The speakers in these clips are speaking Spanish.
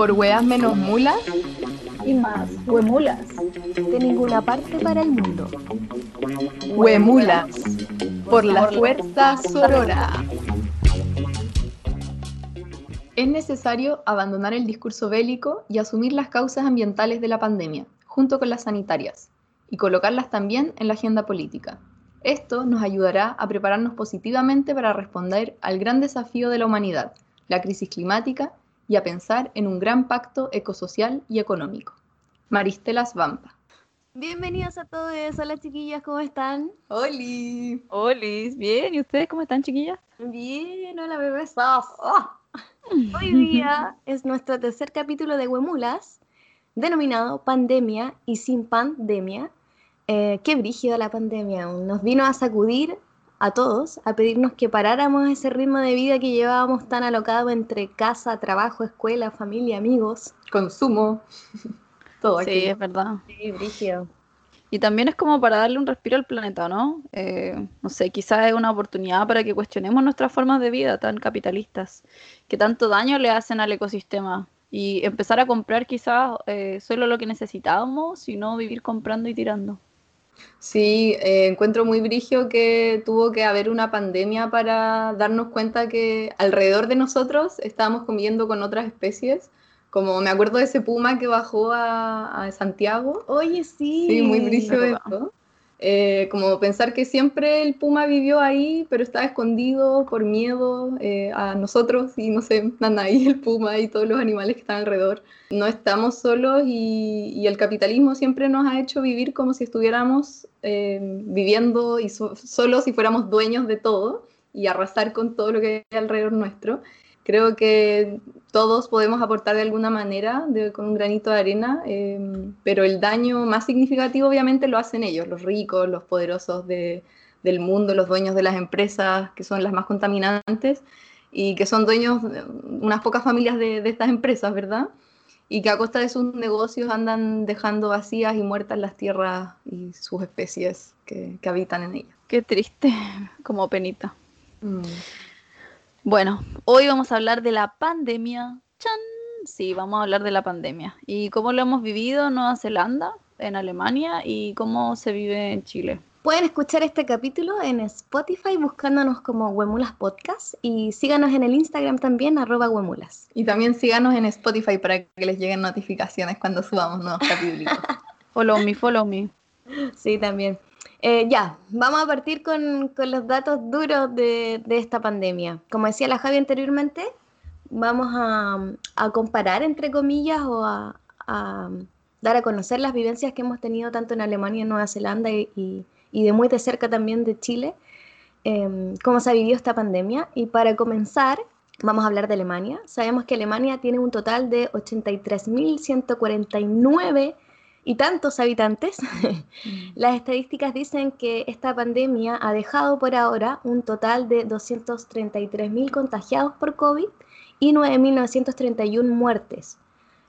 por weas menos mulas y más huemulas de ninguna parte para el mundo. Huemulas por la fuerza sorora. Es necesario abandonar el discurso bélico y asumir las causas ambientales de la pandemia, junto con las sanitarias, y colocarlas también en la agenda política. Esto nos ayudará a prepararnos positivamente para responder al gran desafío de la humanidad, la crisis climática y a pensar en un gran pacto ecosocial y económico. Maristelas Vampa. Bienvenidos a todos. Hola chiquillas, ¿cómo están? Oli. Oli, bien. ¿Y ustedes cómo están, chiquillas? Bien, hola bebés. Hoy día es nuestro tercer capítulo de Huemulas, denominado Pandemia y sin pandemia. Eh, qué brígida la pandemia. Nos vino a sacudir a todos a pedirnos que paráramos ese ritmo de vida que llevábamos tan alocado entre casa, trabajo, escuela, familia, amigos. Consumo. Todo Sí, es verdad. Sí, brígido. Y también es como para darle un respiro al planeta, ¿no? Eh, no sé, quizás es una oportunidad para que cuestionemos nuestras formas de vida tan capitalistas, que tanto daño le hacen al ecosistema. Y empezar a comprar quizás eh, solo lo que necesitábamos, y no vivir comprando y tirando. Sí, eh, encuentro muy brigio que tuvo que haber una pandemia para darnos cuenta que alrededor de nosotros estábamos conviviendo con otras especies. Como me acuerdo de ese puma que bajó a, a Santiago. Oye, sí. Sí, muy brigio esto. Eh, como pensar que siempre el puma vivió ahí, pero estaba escondido por miedo eh, a nosotros y no sé, ahí el puma y todos los animales que están alrededor. No estamos solos y, el capitalismo siempre nos ha hecho vivir como si estuviéramos eh, viviendo y solos y fuéramos dueños de todo y arrasar con todo lo que hay alrededor nuestro. Creo que todos podemos aportar de alguna manera, con un granito de arena, em, pero el daño más significativo obviamente lo hacen ellos, los ricos, los poderosos del mundo, los dueños de las empresas, que son las más contaminantes y que son dueños de unas pocas familias de, estas empresas, ¿verdad? Y que a costa de sus negocios andan dejando vacías y muertas las tierras y sus especies que, habitan en ellas. Qué triste, como penita. Mm. Bueno, hoy vamos a hablar de la pandemia. ¡Chan! Sí, vamos a hablar de la pandemia y cómo lo hemos vivido en Nueva Zelanda, en Alemania y cómo se vive en Chile. Pueden escuchar este capítulo en Spotify buscándonos como Huemulas Podcast y síganos en el Instagram también, arroba Huemulas. Y también síganos en Spotify para que les lleguen notificaciones cuando subamos nuevos capítulos. follow me, follow me. Sí, también. Eh, ya, vamos a partir con, los datos duros de, esta pandemia. Como decía la Javi anteriormente, vamos a, comparar, entre comillas, o a, dar a conocer las vivencias que hemos tenido tanto en Alemania, en Nueva Zelanda y, de muy de cerca también de Chile, em, cómo se ha vivido esta pandemia. Y para comenzar, vamos a hablar de Alemania. Sabemos que Alemania tiene un total de 83.149 y tantos habitantes, las estadísticas dicen que esta pandemia ha dejado por ahora un total de 233.000 contagiados por COVID y 9.931 muertes.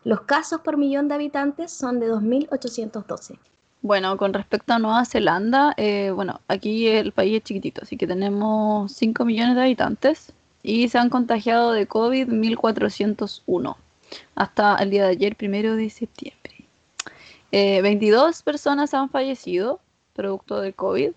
Los casos por millón de habitantes son de 2.812. Bueno, con respecto a Nueva Zelanda, eh, bueno, aquí el país es chiquitito, así que tenemos 5 millones de habitantes y se han contagiado de COVID 1.401 hasta el día de ayer, primero de septiembre. 22 eh, personas han fallecido producto del COVID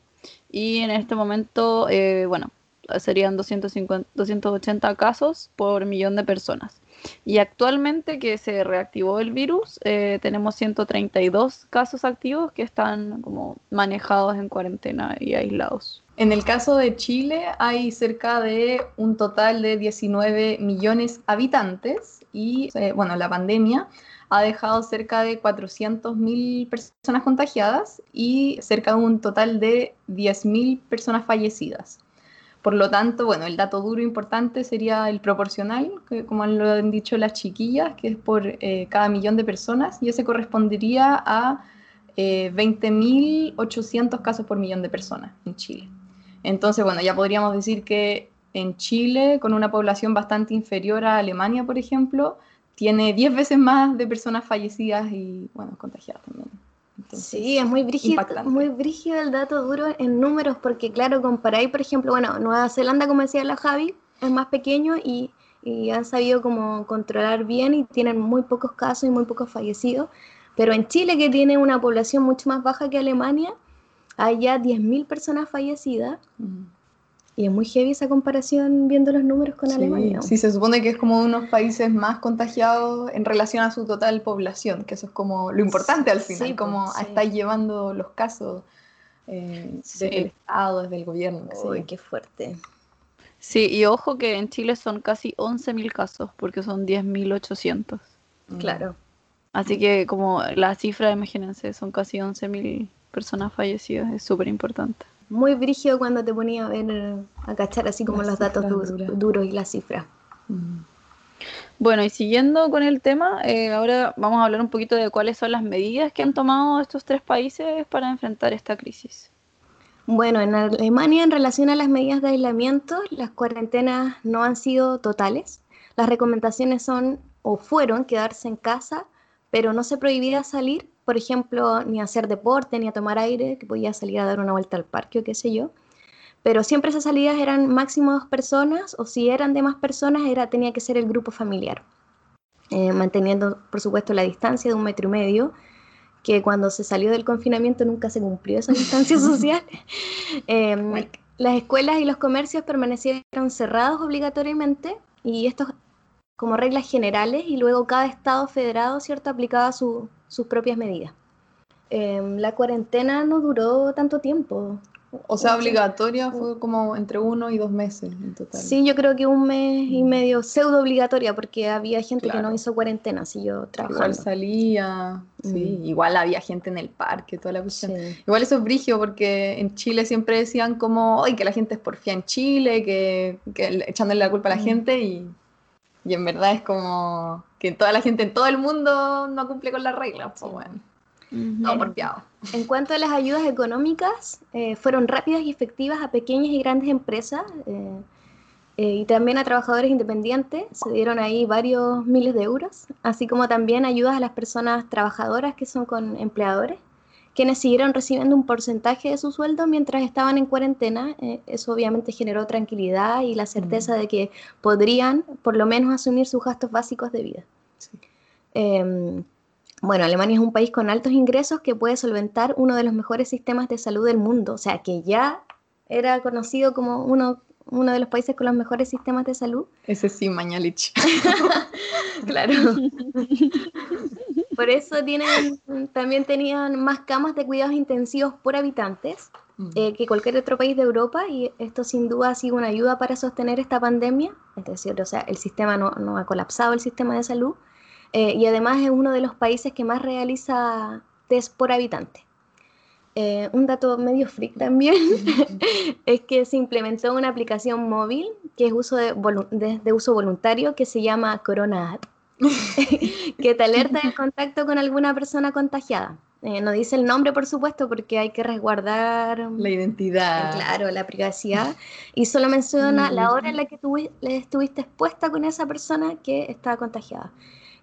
y en este momento, eh, bueno, serían 250, 280 casos por millón de personas. Y actualmente que se reactivó el virus, eh, tenemos 132 casos activos que están como manejados en cuarentena y aislados. En el caso de Chile hay cerca de un total de 19 millones habitantes y bueno, la pandemia ha dejado cerca de 400.000 personas contagiadas y cerca de un total de 10.000 personas fallecidas. Por lo tanto, bueno, el dato duro importante sería el proporcional, que como han dicho las chiquillas, que es por eh, cada millón de personas, y ese correspondería a 20.800 eh, casos por millón de personas en Chile. Entonces, bueno, ya podríamos decir que en Chile, con una población bastante inferior a Alemania, por ejemplo, tiene 10 veces más de personas fallecidas y, bueno, contagiadas también. sí, es muy brígido, muy brígido el dato duro en números, porque claro, comparáis, por ejemplo, bueno, Nueva Zelanda, como decía la Javi, es más pequeño y, y han sabido como controlar bien y tienen muy pocos casos y muy pocos fallecidos. Pero en Chile, que tiene una población mucho más baja que Alemania, hay ya 10.000 personas fallecidas. Y es muy heavy esa comparación viendo los números con Alemania. Sí, se supone que es como uno de los países más contagiados en relación a su total población, que eso es como lo importante al final, Sí, como pues, sí. está llevando los casos eh, desde el Estado, desde el gobierno. Uy, qué fuerte. Sí, y ojo que en Chile son casi 11.000 casos, porque son 10.800. Mm. Claro. Así que como la cifra, imagínense, son casi 11.000 personas fallecidas, es súper importante. Muy brígido cuando te ponía a ver, a cachar así como los datos duros y las cifras. Mm. Bueno, y siguiendo con el tema, eh, ahora vamos a hablar un poquito de cuáles son las medidas que han tomado estos tres países para enfrentar esta crisis. Bueno, en Alemania en relación a las medidas de aislamiento, las cuarentenas no han sido totales. Las recomendaciones son o fueron quedarse en casa, pero no se prohibía salir, por ejemplo, ni a hacer deporte, ni a tomar aire, que podía salir a dar una vuelta al parque o qué sé yo. Pero siempre esas salidas eran máximo dos personas, o si eran de más personas, era, tenía que ser el grupo familiar, Eh, manteniendo, por supuesto, la distancia de un metro y medio, que cuando se salió del confinamiento nunca se cumplió esa distancia social. Eh, Mike. las escuelas y los comercios permanecieron cerrados obligatoriamente y esto como reglas generales y luego cada estado federado cierto aplicaba su- sus propias medidas. Eh, la cuarentena no duró tanto tiempo. O sea, obligatoria fue como entre uno y dos meses en total. Sí, yo creo que un mes y Mm. medio pseudo obligatoria porque había gente que no hizo cuarentena, así yo Igual trabajando. salía, sí, Mm. igual había gente en el parque, toda la cuestión. Sí. Igual eso es brigio porque en Chile siempre decían como, ay, que la gente es porfía en Chile, que, que le- echándole la culpa a la Mm. gente y, y en verdad es como que toda la gente en todo el mundo no cumple con las reglas, pues bueno, Ujú. todo porfiado. En cuanto a las ayudas económicas, eh, fueron rápidas y efectivas a pequeñas y grandes empresas eh, eh, y también a trabajadores independientes. Se dieron ahí varios miles de euros, así como también ayudas a las personas trabajadoras que son con empleadores, quienes siguieron recibiendo un porcentaje de su sueldo mientras estaban en cuarentena. Eh, eso obviamente generó tranquilidad y la certeza de que podrían por lo menos asumir sus gastos básicos de vida. Sí. Em, bueno, Alemania es un país con altos ingresos que puede solventar uno de los mejores sistemas de salud del mundo, o sea, que ya era conocido como uno, uno de los países con los mejores sistemas de salud. Ese sí, Mañalich. Claro. Por eso tienen, también tenían más camas de cuidados intensivos por habitantes eh, que cualquier otro país de Europa y esto sin duda ha sido una ayuda para sostener esta pandemia, es decir, o sea, el sistema no, no ha colapsado, el sistema de salud, eh, y además es uno de los países que más realiza test por habitante. Eh, un dato medio freak también es que se implementó una aplicación móvil que es uso de, de- de uso voluntario que se llama Corona App, que te alerta en contacto con alguna persona contagiada. Eh, no dice el nombre, por supuesto, porque hay que resguardar La identidad. Claro, la privacidad. Y solo menciona la hora en Mm. la que tú estuviste expuesta con esa persona que estaba contagiada.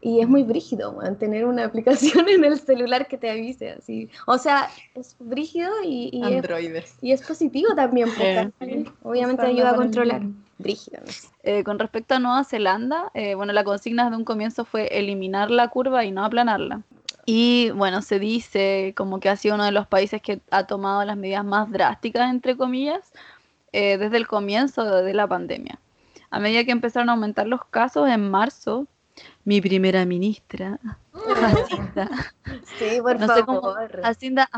Y es muy brígido, weón, tener una aplicación en el celular que te avise así. O sea, es brígido y, y, es, Androides. y es positivo también. porque Eh, Obviamente ayuda a controlar. Brígido. no sé. Eh, con respecto a Nueva Zelanda, eh, bueno, la consigna de un comienzo fue eliminar la curva y no aplanarla. Y bueno, se dice como que ha sido uno de los países que ha tomado las medidas más drásticas, entre comillas, eh, desde el comienzo de, la pandemia. A medida que empezaron a aumentar los casos en marzo, mi primera ministra, Jacinda, Sí, por no sé cómo, favor. Jacinda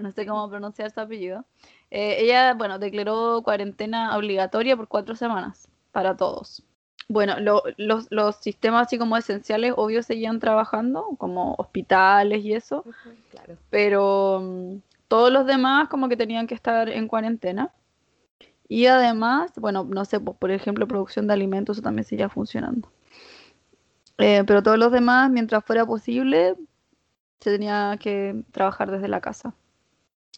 no sé cómo pronunciar su apellido. Eh, ella, bueno, declaró cuarentena obligatoria por cuatro semanas para todos. Bueno, lo- los, los sistemas así como esenciales, obvio, seguían trabajando, como hospitales y eso, Claro. pero mm, todos los demás como que tenían que estar en cuarentena. Y además, bueno, no sé, pues, por ejemplo, producción de alimentos, eso también seguía funcionando. Eh, pero todos los demás, mientras fuera posible, se tenía que trabajar desde la casa.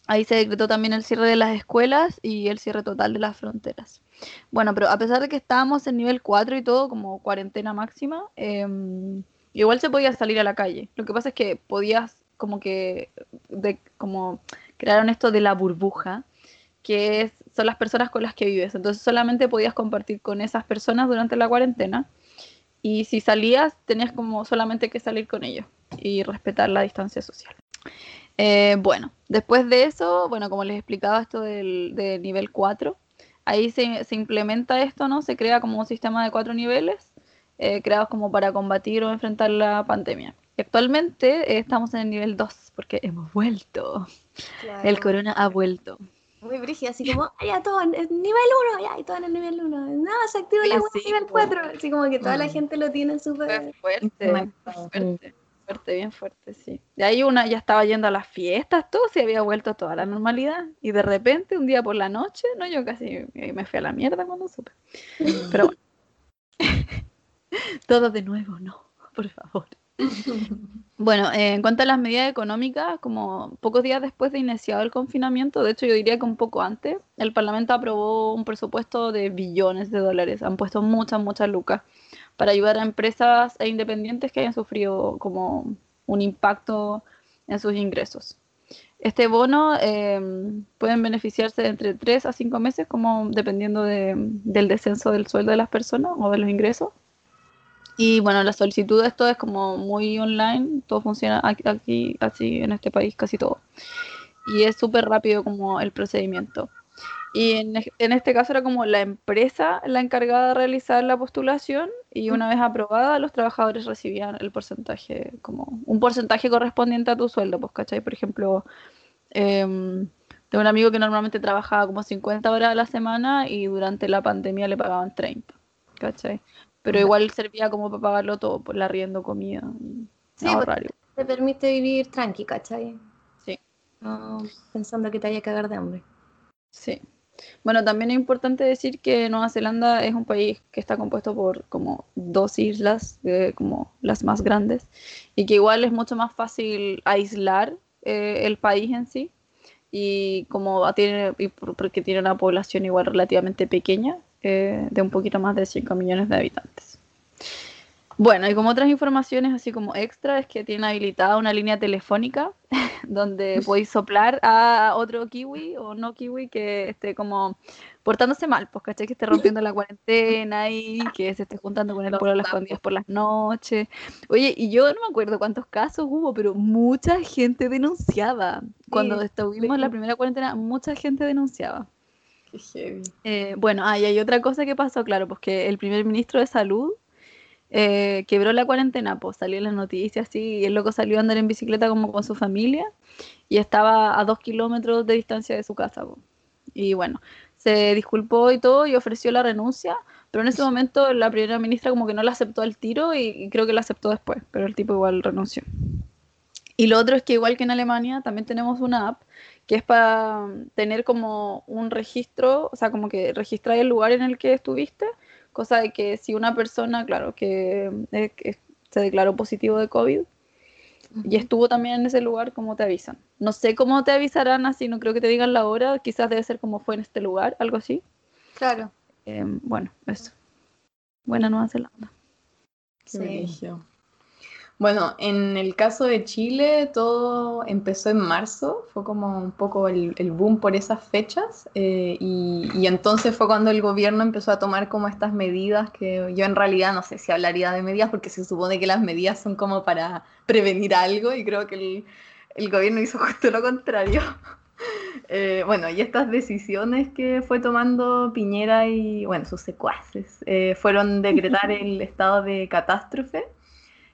Ahí se decretó también el cierre de las escuelas y el cierre total de las fronteras. Bueno, pero a pesar de que estábamos en nivel 4 y todo, como cuarentena máxima, em, igual se podía salir a la calle. Lo que pasa es que podías como que, como crearon esto de la burbuja, que son las personas con las que vives. Entonces solamente podías compartir con esas personas durante la cuarentena. Y si salías, tenías como solamente que salir con ellos y respetar la distancia social. Eh, bueno, después de eso, bueno, como les explicaba esto del, nivel 4, ahí se, implementa esto, ¿no? Se crea como un sistema de cuatro niveles eh, creados como para combatir o enfrentar la pandemia. actualmente eh, estamos en el nivel 2 porque hemos vuelto. El corona ha vuelto. Muy brígida, así como, ya todo en nivel 1, ya, y todo en el nivel 1. Nada, se activa el nivel 4. Así como que toda la mm. gente lo tiene súper fuerte, fuerte, fuerte, bien fuerte, sí. De ahí una ya estaba yendo a las fiestas, todo se había vuelto a toda la normalidad. Y de repente, un día por la noche, no, yo casi me fui a la mierda cuando supe. Pero bueno. todo de nuevo, no, por favor. Bueno, eh, en cuanto a las medidas económicas, como pocos días después de iniciado el confinamiento, de hecho yo diría que un poco antes, el Parlamento aprobó un presupuesto de billones de dólares. Han puesto muchas, muchas lucas para ayudar a empresas e independientes que hayan sufrido como un impacto en sus ingresos. Este bono eh, pueden beneficiarse de entre 3 a 5 meses, como dependiendo del descenso del sueldo de las personas o de los ingresos. Y bueno, la solicitud de esto es como muy online, todo funciona aquí, así en este país, casi todo. Y es súper rápido como el procedimiento. Y en, en, este caso era como la empresa la encargada de realizar la postulación y una vez aprobada los trabajadores recibían el porcentaje, como un porcentaje correspondiente a tu sueldo, pues, ¿cachai? Por ejemplo, eh, tengo un amigo que normalmente trabajaba como 50 horas a la semana y durante la pandemia le pagaban 30, ¿cachai? Pero igual servía como para pagarlo todo, por la riendo, comida. Sí, te permite vivir tranqui, ¿cachai? Sí. pensando que te haya que cagar de hambre. Sí. Bueno, también es importante decir que Nueva Zelanda es un país que está compuesto por como dos islas, como las más grandes, y que igual es mucho más fácil aislar eh, el país en sí, y como tiene, porque tiene una población igual relativamente pequeña, eh, de un poquito más de 5 millones de habitantes. Bueno, y como otras informaciones así como extra es que tiene habilitada una línea telefónica donde podéis soplar a otro kiwi o no kiwi que esté como portándose mal, pues caché que esté rompiendo la cuarentena y que se esté juntando con el pueblo a las escondidas por las noches. Oye, y yo no me acuerdo cuántos casos hubo, pero mucha gente denunciaba. Cuando estuvimos en la primera cuarentena, mucha gente denunciaba. Eh, bueno, ah, y hay otra cosa que pasó, claro, pues que el primer ministro de salud eh, quebró la cuarentena, pues salió en las noticias así, y el loco salió a andar en bicicleta como con su familia y estaba a dos kilómetros de distancia de su casa. Y bueno, se disculpó y todo y ofreció la renuncia, pero en ese momento la primera ministra como que no la aceptó al tiro y, y creo que la aceptó después, pero el tipo igual renunció. Y lo otro es que igual que en Alemania también tenemos una app que es para tener como un registro, o sea, como que registrar el lugar en el que estuviste, cosa de que si una persona, claro, que, se declaró positivo de COVID y estuvo también en ese lugar, ¿cómo te avisan? No sé cómo te avisarán así, no creo que te digan la hora, quizás debe ser como fue en este lugar, algo así. Claro. Eh, bueno, eso. Buena Nueva Zelanda. Sí. Bueno, en el caso de Chile todo empezó en marzo, fue como un poco el, boom por esas fechas eh, y, entonces fue cuando el gobierno empezó a tomar como estas medidas que yo en realidad no sé si hablaría de medidas porque se supone que las medidas son como para prevenir algo y creo que el, gobierno hizo justo lo contrario. Eh, bueno, y estas decisiones que fue tomando Piñera y, bueno, sus secuaces, eh, fueron decretar el estado de catástrofe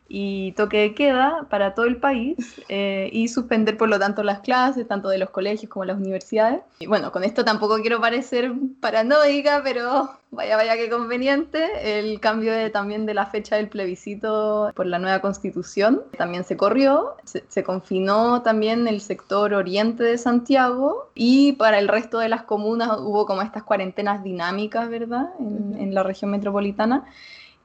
y toque de queda para todo el país eh, y suspender por lo tanto las clases, tanto de los colegios como las universidades. Y bueno, con esto tampoco quiero parecer paranoica, pero vaya, vaya que conveniente. El cambio de, también de la fecha del plebiscito por la nueva constitución también se corrió. Se, confinó también el sector oriente de Santiago y para el resto de las comunas hubo como estas cuarentenas dinámicas, ¿verdad? En, en la región metropolitana.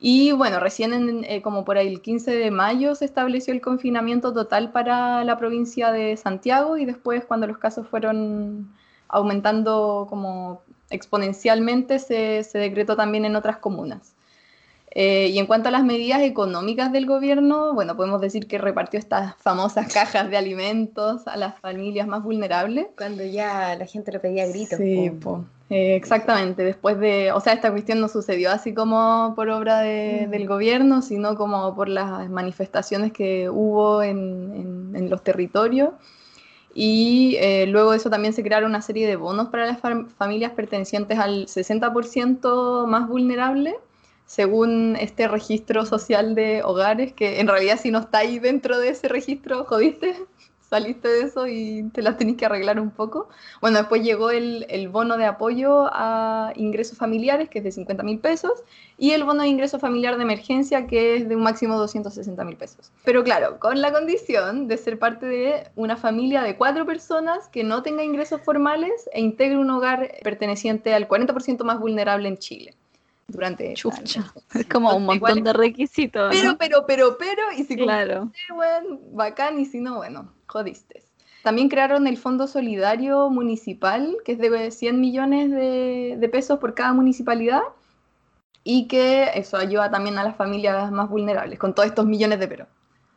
Y bueno, recién eh, como por ahí el 15 de mayo se estableció el confinamiento total para la provincia de Santiago y después cuando los casos fueron aumentando como exponencialmente se, se decretó también en otras comunas. Eh, y en cuanto a las medidas económicas del gobierno, bueno, podemos decir que repartió estas famosas cajas de alimentos a las familias más vulnerables. Cuando ya la gente lo pedía a gritos. Sí, po. Eh, exactamente. Después de, o sea, esta cuestión no sucedió así como por obra de- Mm. del gobierno, sino como por las manifestaciones que hubo en, en- en los territorios. Y eh, luego de eso también se crearon una serie de bonos para las fam- familias pertenecientes al 60% más vulnerable, según este registro social de hogares, que en realidad si no está ahí dentro de ese registro, jodiste, saliste de eso y te las tenés que arreglar un poco. Bueno, después llegó el, el bono de apoyo a ingresos familiares, que es de 50 mil pesos, y el bono de ingreso familiar de emergencia, que es de un máximo de 260 mil pesos. Pero claro, con la condición de ser parte de una familia de cuatro personas que no tenga ingresos formales e integre un hogar perteneciente al 40% más vulnerable en Chile. Durante Chucha. Es como un Igual- montón de requisitos. Pero, ¿no? pero, pero, pero, y si Claro. weón, bacán, y si no, bueno, jodiste. También crearon el Fondo Solidario Municipal, que es de 100 millones de, de pesos por cada municipalidad, y que eso ayuda también a las familias más vulnerables, con todos estos millones de pesos.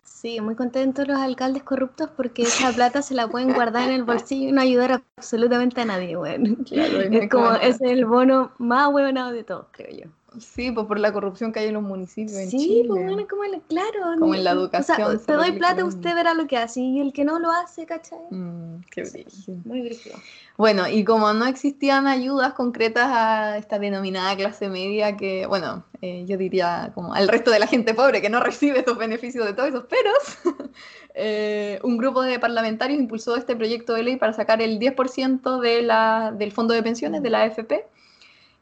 Sí, muy contentos los alcaldes corruptos porque esa plata se la pueden guardar en el bolsillo y no ayudar absolutamente a nadie, bueno. Claro, Es como, ese es el bono más huevonado de todos, creo yo. Sí, pues por la corrupción que hay en los municipios en Sí, Chile. pues bueno, como el- claro. Como en la o sea, educación, te doy plata, usted verá lo que hace. Y el que no lo hace, ¿cachai? Mm, qué brígido. Muy brígido. Bueno, y como no existían ayudas concretas a esta denominada clase media que, bueno, eh, yo diría como al resto de la gente pobre que no recibe esos beneficios de todos esos peros, eh, un grupo de parlamentarios impulsó este proyecto de ley para sacar el 10% de la, del fondo de pensiones, de la AFP,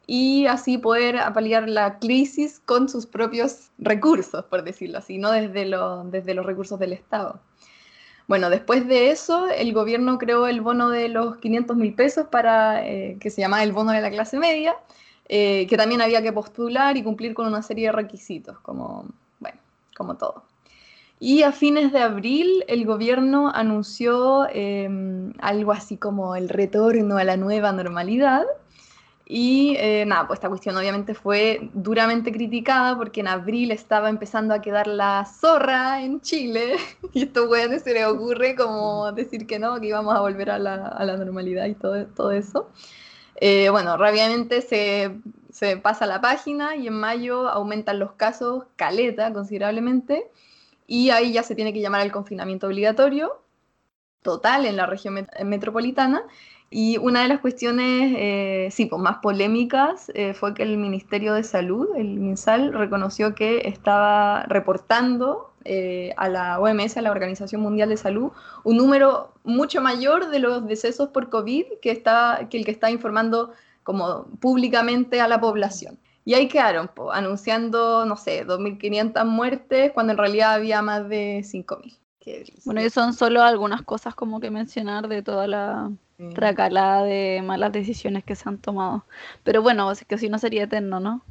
y así poder paliar la crisis con sus propios recursos, por decirlo así, no desde, los desde los recursos del Estado. Bueno, después de eso, el gobierno creó el bono de los 500 mil pesos para, eh, que se llamaba el bono de la clase media, eh, que también había que postular y cumplir con una serie de requisitos, como, bueno, como todo. Y a fines de abril, el gobierno anunció eh, algo así como el retorno a la nueva normalidad. Y eh, nada, pues esta cuestión obviamente fue duramente criticada porque en abril estaba empezando a quedar la zorra en Chile. Y estos weones se les ocurre como decir que no, que íbamos a volver a la, a la normalidad y todo, todo eso. Eh, bueno, rápidamente se, se pasa la página y en mayo aumentan los casos caleta considerablemente. Y ahí ya se tiene que llamar al confinamiento obligatorio total en la región met- metropolitana y una de las cuestiones, eh, sí, pues más polémicas eh, fue que el Ministerio de Salud, el MinSal, reconoció que estaba reportando eh, a la OMS, a la Organización Mundial de Salud, un número mucho mayor de los decesos por COVID que, está, que el que está informando como públicamente a la población. Y ahí quedaron, po, anunciando, no sé, 2.500 muertes, cuando en realidad había más de 5.000. Qué. Bueno, y son solo algunas cosas como que mencionar de toda la tracalada de malas decisiones que se han tomado. Pero bueno, es que si no sería eterno, ¿no?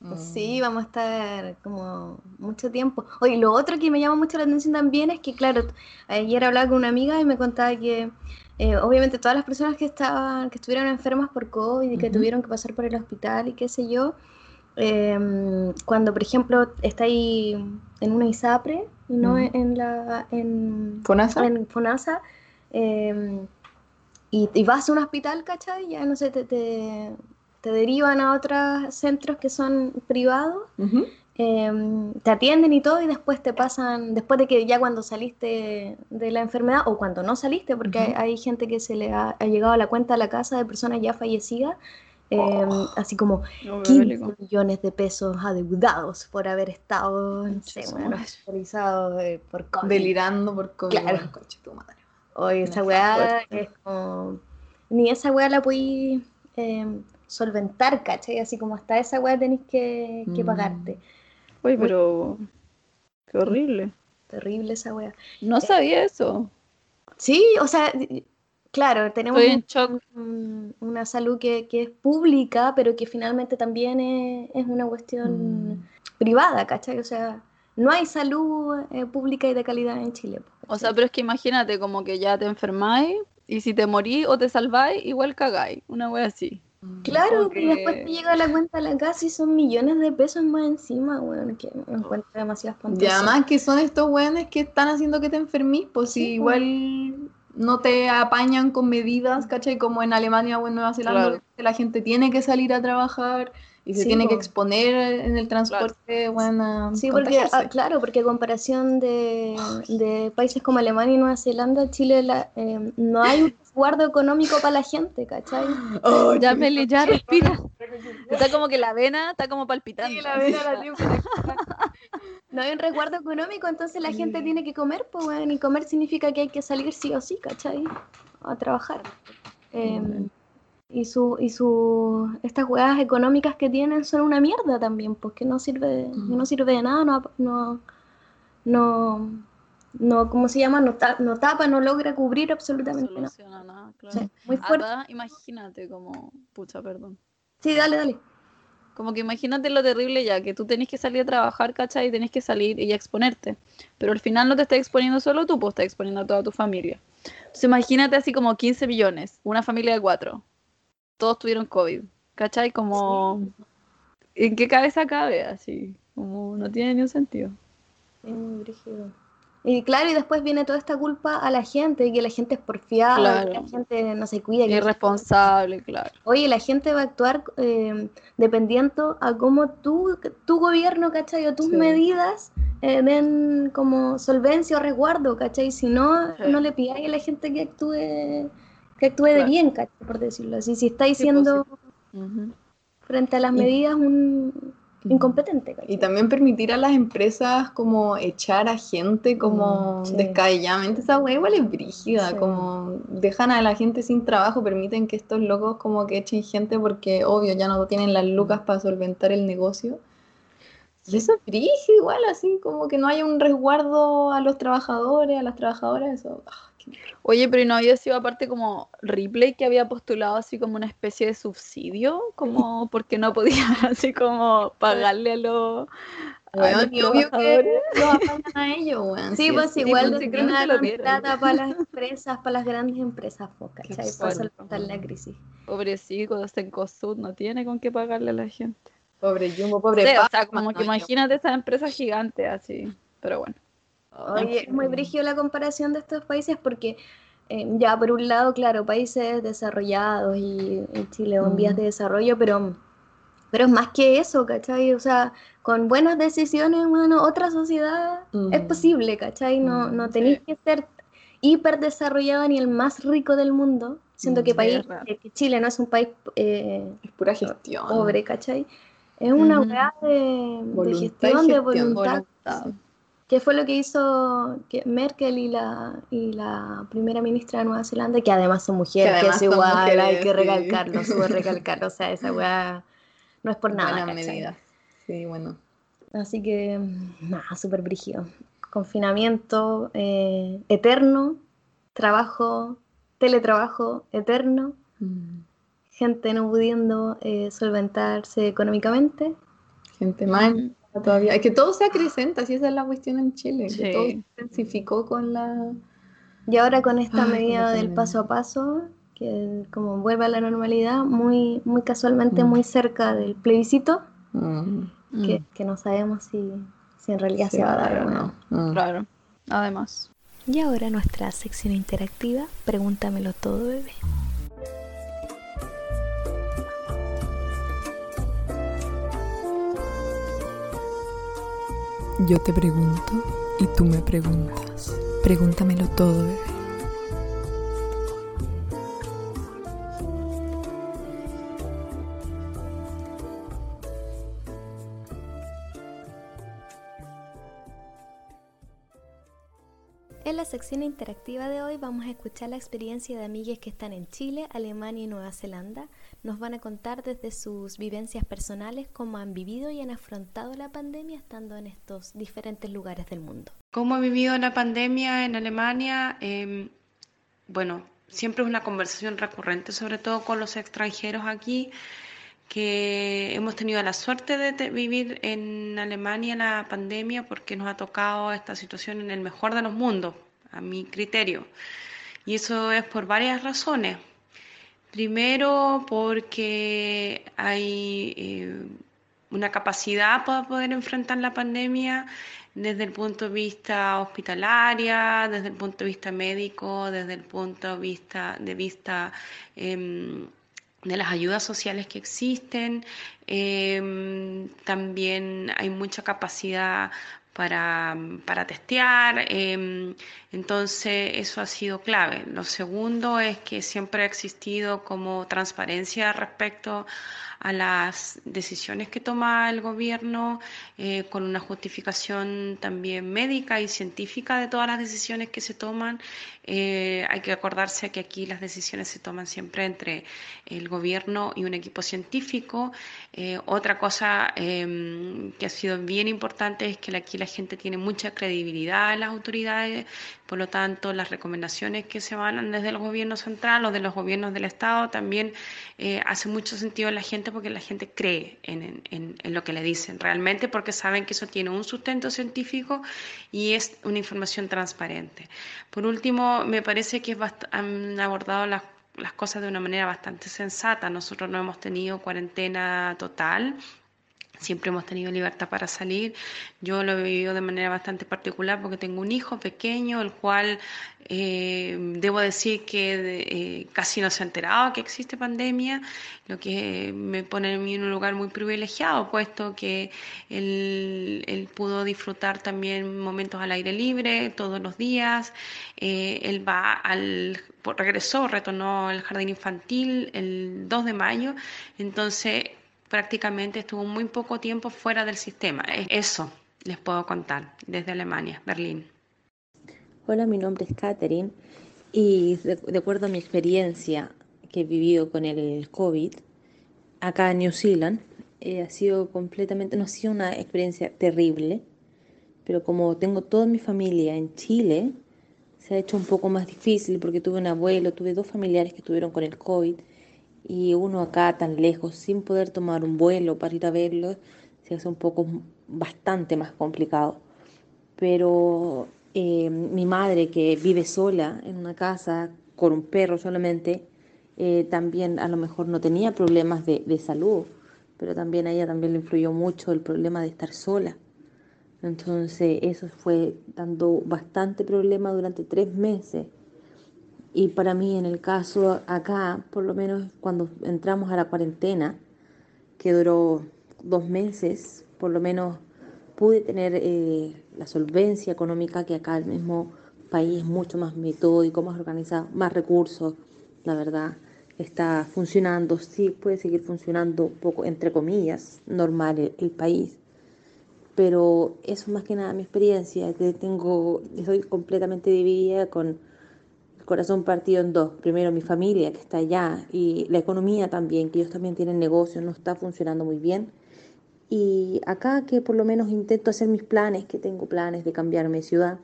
Mm. Sí, vamos a estar como mucho tiempo. Oye, lo otro que me llama mucho la atención también es que, claro, ayer hablaba con una amiga y me contaba que eh, obviamente todas las personas que estaban, que estuvieron enfermas por COVID y que tuvieron que pasar por el hospital y qué sé yo, em, cuando por ejemplo está ahí en una ISAPRE y no en, la en, ¿Fonasa? en FONASA, em, y, y vas a un hospital, ¿cachai? Ya no sé, te, te, te derivan a otros centros que son privados, em, te atienden y todo, y después te pasan, después de que ya cuando saliste de la enfermedad, o cuando no saliste, porque hay, hay gente que se le ha, ha llegado a la cuenta a la casa de personas ya fallecidas, em, Oh. así como Lo 15 bélico. millones de pesos adeudados por haber estado, no sé, bueno, hospitalizado eh, por COVID. Delirando por COVID. Claro. tu madre. Oye, esa weá es como. Ni esa weá la podí eh, solventar, ¿cachai? Así como hasta esa weá tenés que, que Mm. pagarte. Uy, pero qué horrible. Terrible esa weá. No sabía eso. Sí, o sea, claro, tenemos Estoy en un- shock. un- una salud que, que es pública, pero que finalmente también es, es una cuestión Mm. privada, ¿cachai? O sea, no hay salud eh, pública y de calidad en Chile. po, O sea, pero es que imagínate como que ya te enfermáis y si te morís o te salváis, igual cagáis. Una wea así. Mm, claro, y después te llega la cuenta a la casa y son millones de pesos más encima, weón, que me encuentro demasiado espantoso. Y además que son estos weones que están haciendo que te enfermís, pues si igual no te apañan con medidas, ¿cachai? Como en Alemania o en Nueva Zelanda, la gente tiene que salir a trabajar y se tiene que exponer en el transporte, bueno, Sí, porque, ah, claro, porque a comparación de, de, países como Alemania y Nueva Zelanda, Chile la, eh, no hay resguardo económico para la gente, ¿cachai? Oh, ya, Meli, ya respira. Está como que la vena está como palpitando. Sí, la vena la No hay un resguardo económico, entonces la gente tiene que comer, pues, bueno, y comer significa que hay que salir sí o sí, ¿cachai? A trabajar. Eh, y su y su estas jugadas económicas que tienen son una mierda también porque no sirve no sirve de nada no no no no cómo se llama no, no tapa no logra cubrir absolutamente nada, nada claro. muy fuerte imagínate como pucha perdón sí dale dale como que imagínate lo terrible ya, que tú tenés que salir a trabajar, ¿cachai? Y tenés que salir y exponerte. Pero al final no te estás exponiendo solo tú, pues estás exponiendo a toda tu familia. Entonces imagínate así como 15 millones, una familia de cuatro todos tuvieron COVID. ¿Cachai? Como. ¿En qué cabeza cabe? Así. Como no tiene ni un sentido. Y claro, y después viene toda esta culpa a la gente, que la gente es porfiada, que la gente no se cuida. Irresponsable, claro. Oye, la gente va a actuar eh, dependiendo a cómo tú, tu gobierno, ¿cachai? O tus medidas eh, den como solvencia o resguardo, ¿cachai? Si no, no le pidáis a la gente que actúe que actúe de bien, por decirlo así. Si está diciendo frente a las medidas un incompetente. Y también permitir a las empresas como echar a gente como mm, descabelladamente. Esa wea igual es brígida, como dejan a la gente sin trabajo, permiten que estos locos como que echen gente porque obvio ya no tienen las lucas para solventar el negocio. Y eso es brígido igual, así como que no haya un resguardo a los trabajadores, a las trabajadoras, eso... Oye, pero no había sido aparte como Ripley que había postulado así como una especie de subsidio, como porque no podía así como pagarle a los bueno, y obvio que lo apañan a ellos, Sí, pues igual pues, de plata para las empresas, para las grandes empresas, ¿cachai? Para solventar la crisis. Pobrecito, en COSUD no tiene con qué pagarle a la gente. Pobre Jumbo, pobre sí, O sea, como que imagínate esa empresa gigante así, pero bueno. Oye, es muy brígido la comparación de estos países porque eh, ya por un lado, claro, países desarrollados y, Chile en vías de desarrollo, pero, pero es más que eso, ¿cachai? O sea, con buenas decisiones, bueno, otra sociedad es posible, ¿cachai? No, no tenéis que ser hiper desarrollado ni el más rico del mundo, siendo que, país, que Chile no es un país eh, es pura gestión. pobre, ¿cachai? Es una hueá de, gestión, de voluntad que fue lo que hizo Merkel y la, y la primera ministra de Nueva Zelanda, que además son mujeres, que, es igual, hay que recalcarlo, sube recalcarlo, o sea, esa weá no es por nada. medida. Sí, bueno. Así que, nada, súper brígido. Confinamiento eh, eterno, trabajo, teletrabajo eterno, mm. gente no pudiendo eh, solventarse económicamente. Gente mal todavía. Es que todo se acrecenta, así esa es la cuestión en Chile, que todo se intensificó con la... Y ahora con esta medida del paso a paso, que como vuelve a la normalidad, muy, muy casualmente mm. muy cerca del plebiscito, mm. que, que, no sabemos si, si en realidad se va a dar o no. Mm. Claro, además. Y ahora nuestra sección interactiva, pregúntamelo todo, bebé. Yo te pregunto y tú me preguntas. Pregúntamelo todo, bebé. En la sección interactiva de hoy vamos a escuchar la experiencia de amigues que están en Chile, Alemania y Nueva Zelanda nos van a contar desde sus vivencias personales cómo han vivido y han afrontado la pandemia estando en estos diferentes lugares del mundo. ¿Cómo he vivido la pandemia en Alemania? Em, bueno, siempre es una conversación recurrente, sobre todo con los extranjeros aquí, que hemos tenido la suerte de vivir en Alemania la pandemia porque nos ha tocado esta situación en el mejor de los mundos, a mi criterio. Y eso es por varias razones. Primero porque hay eh, una capacidad para poder enfrentar la pandemia desde el punto de vista hospitalaria, desde el punto de vista médico, desde el punto de vista, de vista em, de las ayudas sociales que existen. Em, también hay mucha capacidad para, para testear. Em, entonces, eso ha sido clave. Lo segundo es que siempre ha existido como transparencia respecto a las decisiones que toma el gobierno, eh, con una justificación también médica y científica de todas las decisiones que se toman. Eh, hay que acordarse que aquí las decisiones se toman siempre entre el gobierno y un equipo científico. Eh, otra cosa em, que ha sido bien importante es que aquí la gente tiene mucha credibilidad en las autoridades, por lo tanto las recomendaciones que se van desde el gobierno central o de los gobiernos del Estado también hace mucho sentido en la gente porque la gente cree en, lo que le dicen realmente, porque saben que eso tiene un sustento científico y es una información transparente. Por último, me parece que han abordado las, las cosas de una manera bastante sensata. Nosotros no hemos tenido cuarentena total Siempre hemos tenido libertad para salir. Yo lo he vivido de manera bastante particular porque tengo un hijo pequeño, el cual eh, debo decir que eh, casi no se ha enterado que existe pandemia, lo que me pone en en un lugar muy privilegiado, puesto que él, pudo disfrutar también momentos al aire libre todos los días. Eh, él va al regresó, retornó al jardín infantil el 2 de mayo, entonces prácticamente estuvo muy poco tiempo fuera del sistema. Eso les puedo contar desde Alemania, Berlín. Hola, mi nombre es Katherine y de, acuerdo a mi experiencia que he vivido con el COVID acá en New Zealand, eh, ha sido completamente, no ha sido una experiencia terrible, pero como tengo toda mi familia en Chile, se ha hecho un poco más difícil porque tuve un abuelo, tuve dos familiares que estuvieron con el COVID y uno acá tan lejos sin poder tomar un vuelo para ir a verlo se hace un poco bastante más complicado. Pero eh, mi madre que vive sola en una casa con un perro solamente, eh, también a lo mejor no tenía problemas de, de salud, pero también a ella también le influyó mucho el problema de estar sola. Entonces eso fue dando bastante problema durante tres meses y para mí, en el caso acá, por lo menos cuando entramos a la cuarentena, que duró dos meses, por lo menos pude tener eh, la solvencia económica que acá el mismo país es mucho más metódico, más organizado, más recursos, la verdad, está funcionando, sí puede seguir funcionando un poco, entre comillas, normal el, el país, pero eso más que nada mi experiencia, tengo, estoy completamente dividida con corazón partido en dos. Primero mi familia que está allá y la economía también, que ellos también tienen negocios, no está funcionando muy bien. Y acá que por lo menos intento hacer mis planes, que tengo planes de cambiarme de ciudad,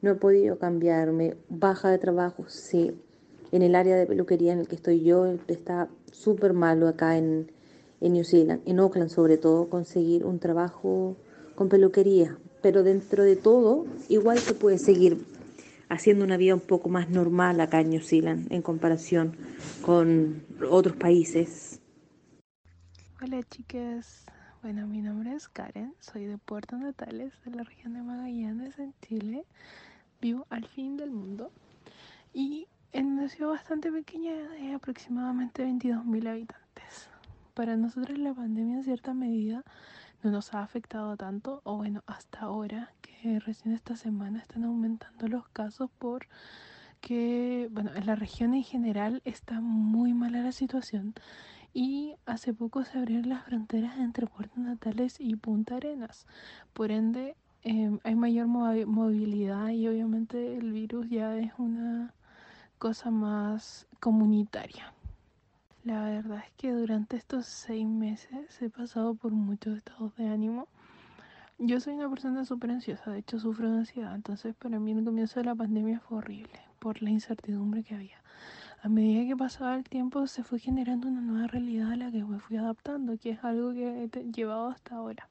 no he podido cambiarme. Baja de trabajo, sí. En el área de peluquería en el que estoy yo está súper malo acá en, en New Zealand, en Auckland sobre todo, conseguir un trabajo con peluquería. Pero dentro de todo, igual se puede seguir haciendo una vida un poco más normal acá en New Zealand en comparación con otros países. Hola chicas, bueno mi nombre es Karen, soy de Puerto Natales, de la región de Magallanes en Chile, vivo al fin del mundo y en una ciudad bastante pequeña de aproximadamente 22.000 habitantes. Para nosotros la pandemia en cierta medida no nos ha afectado tanto, o bueno, hasta ahora, que recién esta semana están aumentando los casos por que, bueno, en la región en general está muy mala la situación y hace poco se abrieron las fronteras entre Puerto Natales y Punta Arenas. Por ende, em, hay mayor movilidad y obviamente el virus ya es una cosa más comunitaria. La verdad es que durante estos seis meses he pasado por muchos estados de ánimo. Yo soy una persona súper ansiosa, de hecho sufro de ansiedad, entonces para mí el comienzo de la pandemia fue horrible por la incertidumbre que había. A medida que pasaba el tiempo se fue generando una nueva realidad a la que me fui adaptando, que es algo que he llevado hasta ahora.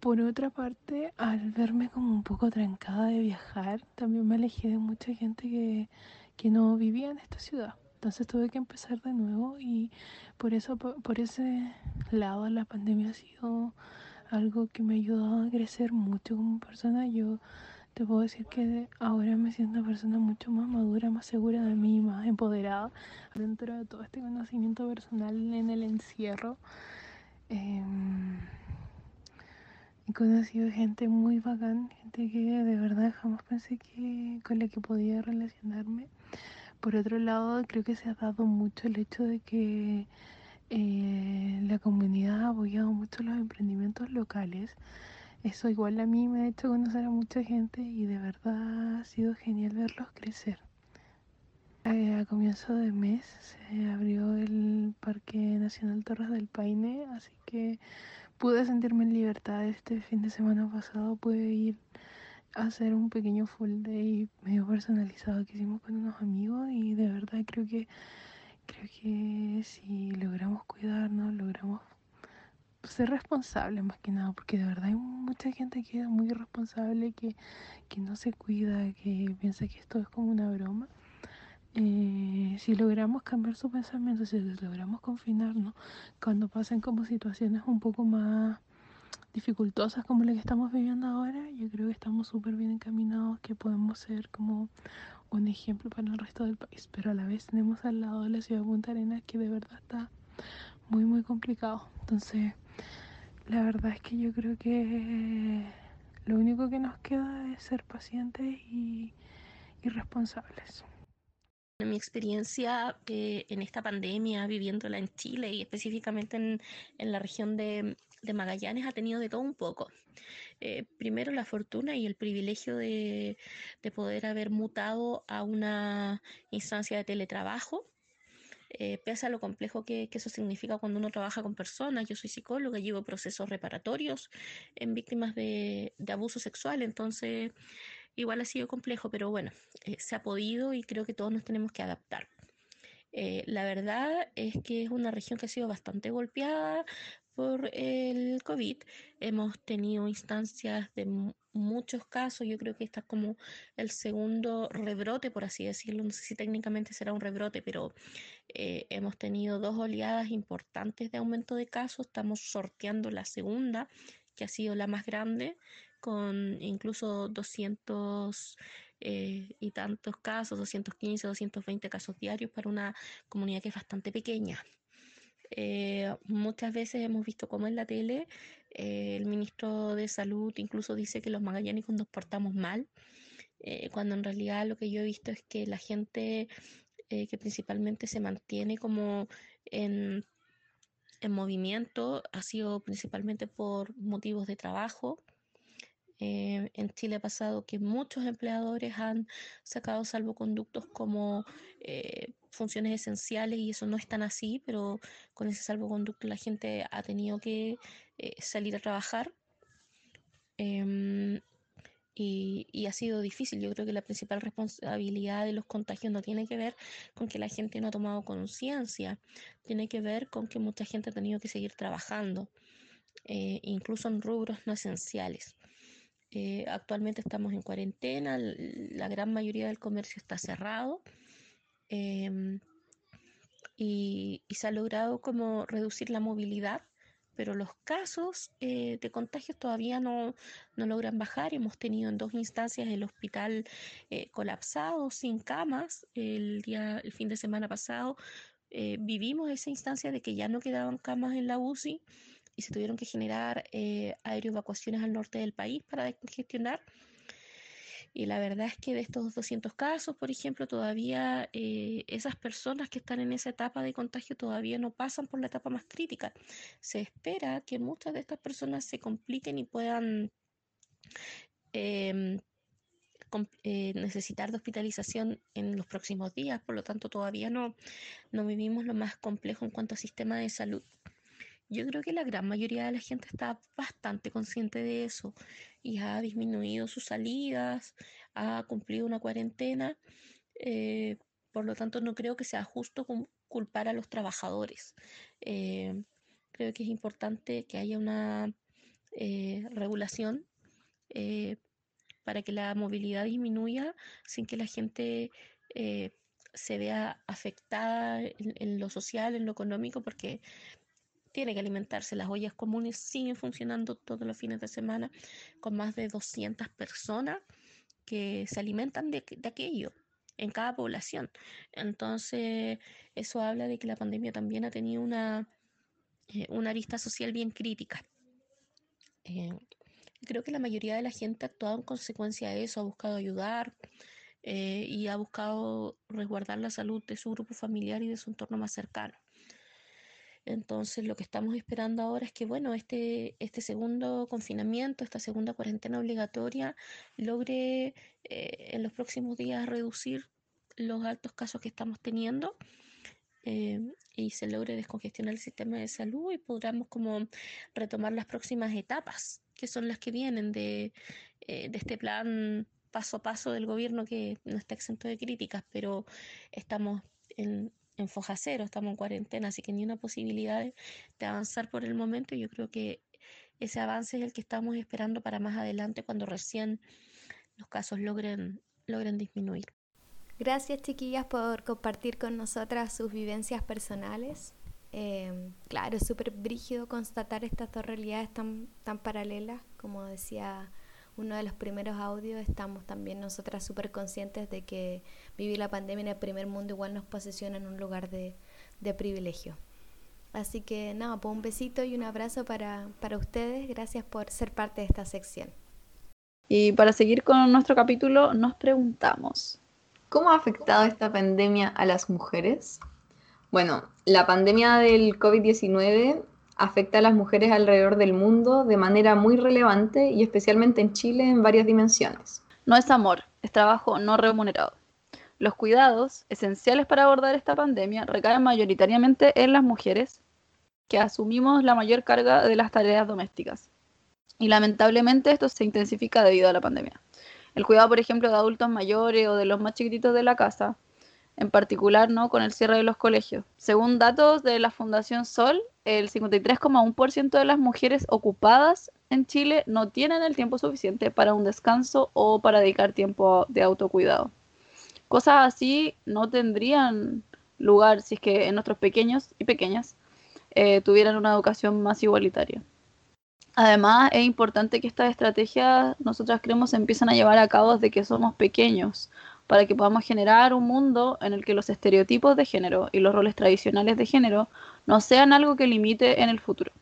Por otra parte, al verme como un poco trancada de viajar, también me alejé de mucha gente que, que no vivía en esta ciudad Entonces tuve que empezar de nuevo y por eso, por, ese lado, la pandemia ha sido algo que me ha ayudado a crecer mucho como persona. Yo te puedo decir que ahora me siento una persona mucho más madura, más segura de mí, más empoderada dentro de todo este conocimiento personal en el encierro. Em, he conocido gente muy bacán, gente que de verdad jamás pensé que con la que podía relacionarme. Por otro lado, creo que se ha dado mucho el hecho de que eh, la comunidad ha apoyado mucho los emprendimientos locales eso igual a mí me ha hecho conocer a mucha gente y de verdad ha sido genial verlos crecer. Eh, a comienzo de mes se abrió el Parque Nacional Torres del Paine, así que pude sentirme en libertad. Este fin de semana pasado pude ir hacer un pequeño full day medio personalizado que hicimos con unos amigos y de verdad creo que creo que si logramos cuidarnos, logramos ser responsable más que nada, porque de verdad hay mucha gente que es muy irresponsable, que, que no se cuida, que piensa que esto es como una broma. Eh, si logramos cambiar su pensamiento, si logramos confinarnos, cuando pasen como situaciones un poco más dificultosas como la que estamos viviendo ahora, yo creo que estamos súper bien encaminados, que podemos ser como un ejemplo para el resto del país, pero a la vez tenemos al lado de la ciudad de Punta Arenas que de verdad está muy muy complicado. Entonces, la verdad es que yo creo que lo único que nos queda es ser pacientes y, responsables. En mi experiencia eh, en esta pandemia, viviéndola en Chile y específicamente en, la región de, Magallanes, ha tenido de todo un poco. Eh, primero la fortuna y el privilegio de, de poder haber mutado a una instancia de teletrabajo eh, pese a lo complejo que, eso significa cuando uno trabaja con personas. Yo soy psicóloga, llevo procesos reparatorios en víctimas de, abuso sexual, entonces igual ha sido complejo, pero bueno, eh, se ha podido y creo que todos nos tenemos que adaptar. La verdad es que es una región que ha sido bastante golpeada por el COVID. Hemos tenido instancias de muchos casos, yo creo que está como el segundo rebrote, por así decirlo, no sé si técnicamente será un rebrote, pero eh, hemos tenido dos oleadas importantes de aumento de casos, estamos sorteando la segunda, que ha sido la más grande, con incluso 200 eh, y tantos casos, 215, 220 casos diarios para una comunidad que es bastante pequeña. Eh, muchas veces hemos visto como en la tele eh, el ministro de Salud incluso dice que los magallánicos nos portamos mal, eh, cuando en realidad lo que yo he visto es que la gente que principalmente se mantiene como en, en movimiento ha sido principalmente por motivos de trabajo, eh, en Chile ha pasado que muchos empleadores han sacado salvoconductos como funciones esenciales y eso no es tan así, pero con ese salvoconducto la gente ha tenido que eh, salir a trabajar. Em, y, ha sido difícil. Yo creo que la principal responsabilidad de los contagios no tiene que ver con que la gente no ha tomado conciencia, tiene que ver con que mucha gente ha tenido que seguir trabajando, incluso en rubros no esenciales. Eh, actualmente estamos en cuarentena, la gran mayoría del comercio está cerrado em, y, se ha logrado como reducir la movilidad, pero los casos eh, de contagios todavía no, logran bajar. Hemos tenido en dos instancias el hospital eh, colapsado, sin camas, el, día, el fin de semana pasado. vivimos esa instancia de que ya no quedaban camas en la UCI y se tuvieron que generar eh, aeroevacuaciones al norte del país para descongestionar. Y la verdad es que de estos 200 casos, por ejemplo, todavía eh, esas personas que están en esa etapa de contagio todavía no pasan por la etapa más crítica. Se espera que muchas de estas personas se compliquen y puedan em, eh, necesitar de hospitalización en los próximos días. Por lo tanto, todavía no, no vivimos lo más complejo en cuanto a sistema de salud. Yo creo que la gran mayoría de la gente está bastante consciente de eso y ha disminuido sus salidas, ha cumplido una cuarentena. Eh, por lo tanto, no creo que sea justo culpar a los trabajadores. Eh, creo que es importante que haya una eh, regulación para que la movilidad disminuya sin que la gente se vea afectada en, lo social, en lo económico, porque tiene que alimentarse. Las ollas comunes siguen funcionando todos los fines de semana con más de 200 personas que se alimentan de, aquello en cada población. Entonces, eso habla de que la pandemia también ha tenido una, eh, una arista social bien crítica. Eh, creo que la mayoría de la gente ha actuado en consecuencia de eso, ha buscado ayudar, eh, y ha buscado resguardar la salud de su grupo familiar y de su entorno más cercano. Entonces, lo que estamos esperando ahora es que, bueno, este, este segundo confinamiento, esta segunda cuarentena obligatoria, logre eh, en los próximos días reducir los altos casos que estamos teniendo eh, y se logre descongestionar el sistema de salud y podamos como retomar las próximas etapas, que son las que vienen de, de este plan paso a paso del gobierno que no está exento de críticas, pero estamos en, en foja cero, estamos en cuarentena, así que ni una posibilidad de, avanzar por el momento. Yo creo que ese avance es el que estamos esperando para más adelante, cuando recién los casos logren, logren disminuir. Gracias chiquillas por compartir con nosotras sus vivencias personales. Em, claro, es súper brígido constatar estas dos realidades tan, tan paralelas, como decía uno de los primeros audios, estamos también nosotras súper conscientes de que vivir la pandemia en el primer mundo igual nos posiciona en un lugar de, privilegio. Así que nada, pues un besito y un abrazo para, para ustedes. Gracias por ser parte de esta sección. Y para seguir con nuestro capítulo, nos preguntamos, ¿cómo ha afectado esta pandemia a las mujeres? Bueno, la pandemia del COVID-19 afecta a las mujeres alrededor del mundo de manera muy relevante y especialmente en Chile en varias dimensiones. No es amor, es trabajo no remunerado. Los cuidados esenciales para abordar esta pandemia recaen mayoritariamente en las mujeres, que asumimos la mayor carga de las tareas domésticas. Y lamentablemente esto se intensifica debido a la pandemia. El cuidado, por ejemplo, de adultos mayores o de los más chiquititos de la casa, en particular ¿no? con el cierre de los colegios. Según datos de la Fundación Sol, el 53,1% de las mujeres ocupadas en Chile no tienen el tiempo suficiente para un descanso o para dedicar tiempo de autocuidado. Cosas así no tendrían lugar si es que en nuestros pequeños y pequeñas eh, tuvieran una educación más igualitaria. Además, es importante que estas estrategias nosotras creemos se empiezan a llevar a cabo desde que somos pequeños, para que podamos generar un mundo en el que los estereotipos de género y los roles tradicionales de género no sean algo que limite en el futuro.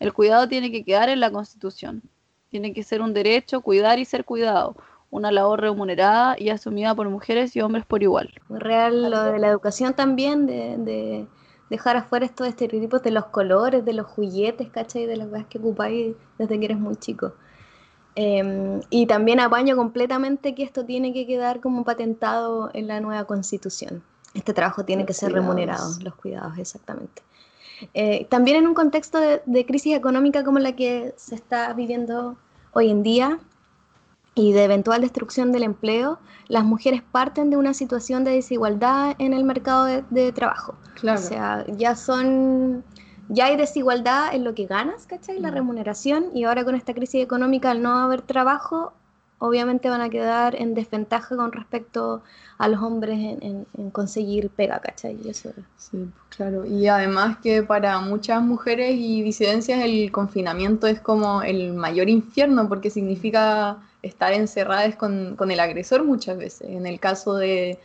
El cuidado tiene que quedar en la Constitución. Tiene que ser un derecho cuidar y ser cuidado, una labor remunerada y asumida por mujeres y hombres por igual. Real lo de la educación también, de, dejar afuera estos estereotipos de los colores, de los juguetes, ¿cachai? De las cosas que ocupáis desde que eres muy chico. Em, y también apaño completamente que esto tiene que quedar como patentado en la nueva constitución. Este trabajo tiene que ser remunerado, los cuidados, exactamente. Eh, también en un contexto de, crisis económica como la que se está viviendo hoy en día y de eventual destrucción del empleo, las mujeres parten de una situación de desigualdad en el mercado de, trabajo. O sea, ya son ya hay desigualdad en lo que ganas, ¿cachai? La mm. remuneración, y ahora con esta crisis económica, al no haber trabajo, obviamente van a quedar en desventaja con respecto a los hombres en, conseguir pega, ¿cachai? Eso. Sí, claro. Y además que para muchas mujeres y disidencias el confinamiento es como el mayor infierno porque significa estar encerradas con, con el agresor muchas veces. En el caso de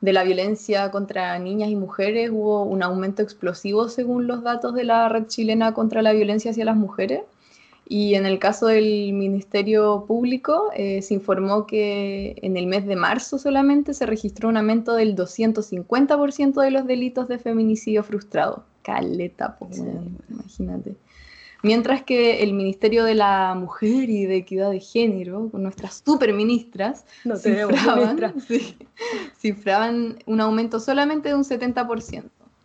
de la violencia contra niñas y mujeres hubo un aumento explosivo según los datos de la red chilena contra la violencia hacia las mujeres. Y en el caso del Ministerio Público eh, se informó que en el mes de marzo solamente se registró un aumento del 250% de los delitos de feminicidio frustrado. Caleta, pues, imagínate. Mientras que el Ministerio de la Mujer y de Equidad de Género, con nuestras superministras, no cifraban, cifraban un aumento solamente de un 70%,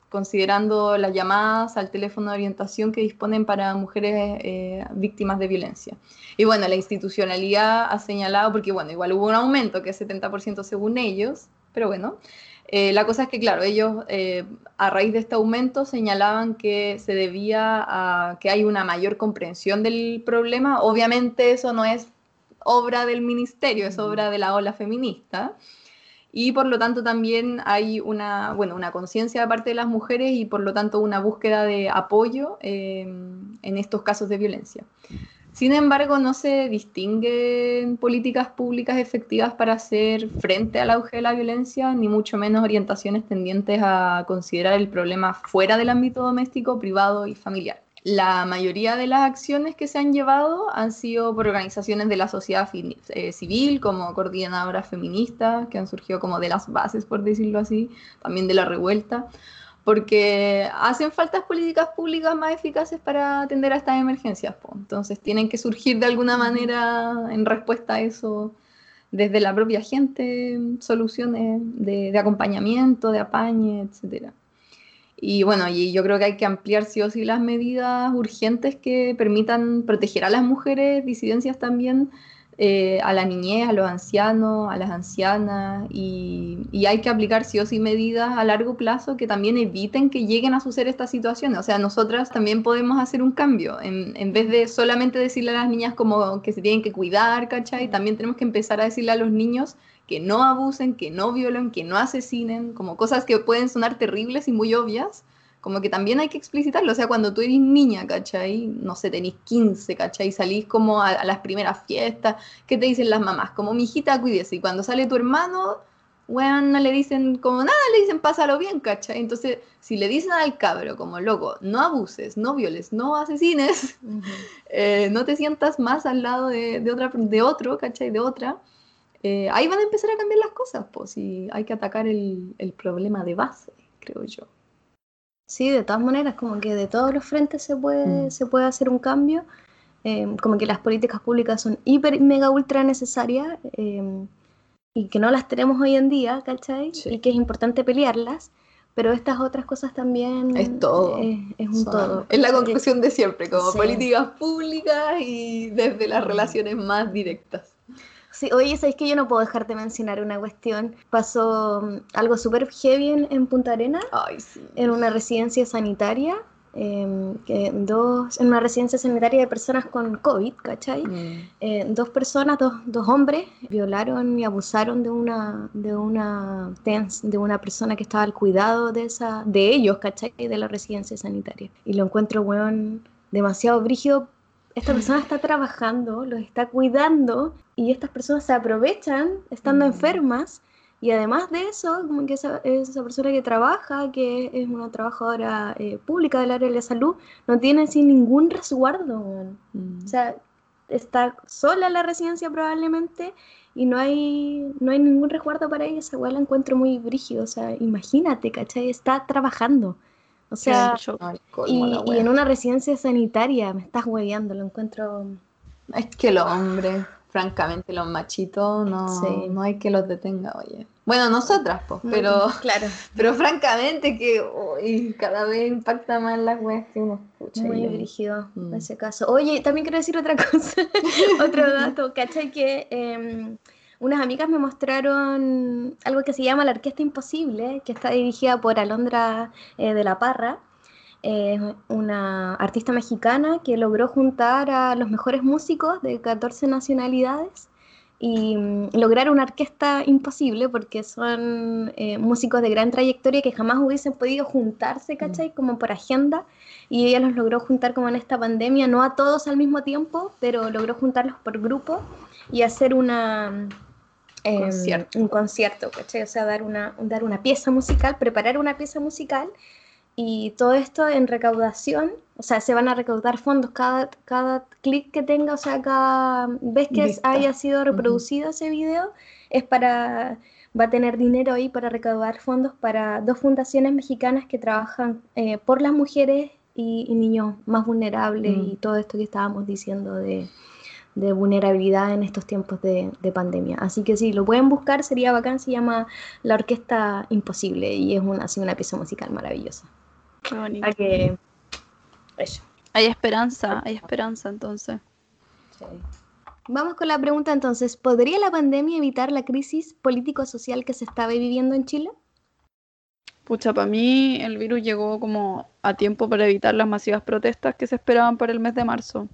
considerando las llamadas al teléfono de orientación que disponen para mujeres eh, víctimas de violencia. Y bueno, la institucionalidad ha señalado, porque bueno, igual hubo un aumento que es 70% según ellos, pero bueno, eh, la cosa es que, claro, ellos eh, a raíz de este aumento señalaban que se debía a que hay una mayor comprensión del problema. Obviamente eso no es obra del ministerio, es obra de la ola feminista. y por lo tanto también hay una, bueno, una conciencia de parte de las mujeres y por lo tanto una búsqueda de apoyo eh, en estos casos de violencia. Sin embargo, no se distinguen políticas públicas efectivas para hacer frente al auge de la violencia, ni mucho menos orientaciones tendientes a considerar el problema fuera del ámbito doméstico, privado y familiar. La mayoría de las acciones que se han llevado han sido por organizaciones de la sociedad eh, civil, como coordinadoras feministas, que han surgido como de las bases, por decirlo así, también de la revuelta porque hacen faltas políticas públicas más eficaces para atender a estas emergencias. Entonces tienen que surgir de alguna manera en respuesta a eso desde la propia gente, soluciones de, acompañamiento, de apañe, etc. Y bueno, y yo creo que hay que ampliar sí o sí las medidas urgentes que permitan proteger a las mujeres, disidencias también, eh, a la niñez, a los ancianos, a las ancianas, y, hay que aplicar sí o sí medidas a largo plazo que también eviten que lleguen a suceder estas situaciones. O sea, nosotras también podemos hacer un cambio, en, en vez de solamente decirle a las niñas como que se tienen que cuidar, ¿cachai? También tenemos que empezar a decirle a los niños que no abusen, que no violen, que no asesinen, como cosas que pueden sonar terribles y muy obvias, como que también hay que explicitarlo, o sea, cuando tú eres niña, ¿cachai? No sé, tenés 15, ¿cachai? Salís como a, las primeras fiestas, ¿qué te dicen las mamás? Como, mi hijita, cuídese, y cuando sale tu hermano, bueno, no le dicen como nada, le dicen pásalo bien, ¿cachai? Entonces, si le dicen al cabro como, loco, no abuses, no violes, no asesines, eh, no te sientas más al lado de, otra, de otro, ¿cachai? De otra, eh, ahí van a empezar a cambiar las cosas, pues, y hay que atacar el, el problema de base, creo yo. Sí, de todas maneras, como que de todos los frentes se puede, mm. se puede hacer un cambio. Em, como que las políticas públicas son hiper, mega, ultra necesarias em, y que no las tenemos hoy en día, ¿cachai? Y que es importante pelearlas, pero estas otras cosas también... Es todo. es un todo. Es la conclusión de siempre, como políticas públicas y desde las relaciones más directas. Sí, oye, ¿sabéis que yo no puedo dejar de mencionar una cuestión? Pasó mm, algo súper heavy en, Punta Arena, Ay, sí. en una residencia sanitaria, em, que dos, en una residencia sanitaria de personas con COVID, ¿cachai? Mm. Eh, dos personas, dos, dos, hombres, violaron y abusaron de una, de una de una persona que estaba al cuidado de esa, de ellos, ¿cachai? De la residencia sanitaria. Y lo encuentro, weón, demasiado brígido esta persona está trabajando, los está cuidando y estas personas se aprovechan estando mm. enfermas y además de eso, como que esa, esa persona que trabaja, que es una trabajadora eh, pública del área de la salud, no tiene sin ningún resguardo. Mm. O sea, está sola en la residencia probablemente y no hay, no hay ningún resguardo para ella. Esa igual la encuentro muy brígido. O sea, imagínate, ¿cachai? Está trabajando. O sea, y, en una residencia sanitaria me estás hueveando, lo encuentro. Es que los hombres, francamente, los machitos, no, no hay que los detenga, oye. Bueno, nosotras, pues, pero, claro. pero francamente que cada vez impacta más las weas que uno escucha. Muy dirigido en mm. ese caso. Oye, también quiero decir otra cosa, otro dato, ¿cachai? Que em, unas amigas me mostraron algo que se llama La Orquesta Imposible, que está dirigida por Alondra eh, de la Parra, una artista mexicana que logró juntar a los mejores músicos de 14 nacionalidades y mm, lograr una orquesta imposible porque son eh, músicos de gran trayectoria que jamás hubiesen podido juntarse, ¿cachai? Como por agenda. Y ella los logró juntar como en esta pandemia, no a todos al mismo tiempo, pero logró juntarlos por grupo y hacer una, Em, concierto. un concierto, O sea, dar una, dar una pieza musical, preparar una pieza musical y todo esto en recaudación, o sea, se van a recaudar fondos. Cada, cada clic que tenga, o sea, cada vez que haya sido reproducido ese video, es para, va a tener dinero ahí para recaudar fondos para dos fundaciones mexicanas que trabajan eh, por las mujeres y, niños más vulnerables y todo esto que estábamos diciendo de de vulnerabilidad en estos tiempos de, pandemia. Así que si lo pueden buscar, sería bacán, se llama La Orquesta Imposible y es una, así una pieza musical maravillosa. Qué bonito. que... Hay esperanza, hay esperanza entonces. Vamos con la pregunta entonces, ¿podría la pandemia evitar la crisis político-social que se estaba viviendo en Chile? Pucha, para mí el virus llegó como a tiempo para evitar las masivas protestas que se esperaban para el mes de marzo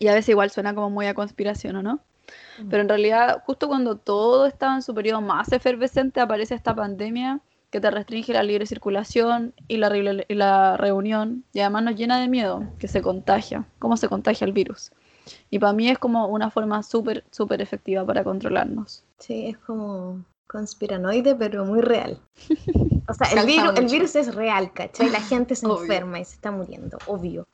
y a veces igual suena como muy a conspiración, ¿o no? Pero en realidad, justo cuando todo estaba en su periodo más efervescente, aparece esta pandemia que te restringe la libre circulación y la, y la reunión, y además nos llena de miedo, que se contagia, cómo se contagia el virus. Y para mí es como una forma súper, súper efectiva para controlarnos. Sí, es como conspiranoide, pero muy real. O sea, el virus, el virus es real, ¿cachai? La gente se enferma y se está muriendo, obvio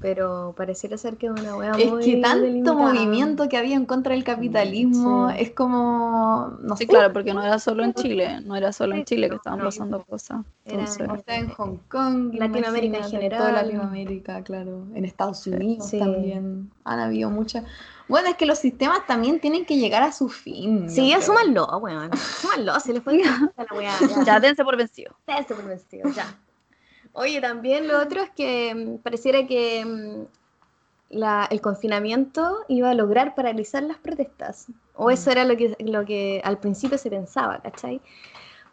pero pareciera ser que es una wea es que tanto movimiento que había en contra del capitalismo es como no sí, sé. claro porque no era solo en Chile no era solo en Chile que estaban pasando cosas Entonces, en Hong Kong Latinoamérica en general toda Latinoamérica claro en Estados Unidos también han habido muchas bueno, es que los sistemas también tienen que llegar a su fin. Sí, asúmanlo, weón. Asúmanlo, se les fue la weá. Ya, dense por vencido. Dense por vencido, ya. Oye, también lo otro es que mm, pareciera que mm, el confinamiento iba a lograr paralizar las protestas. O mm. eso era lo que, lo que al principio se pensaba, ¿cachai?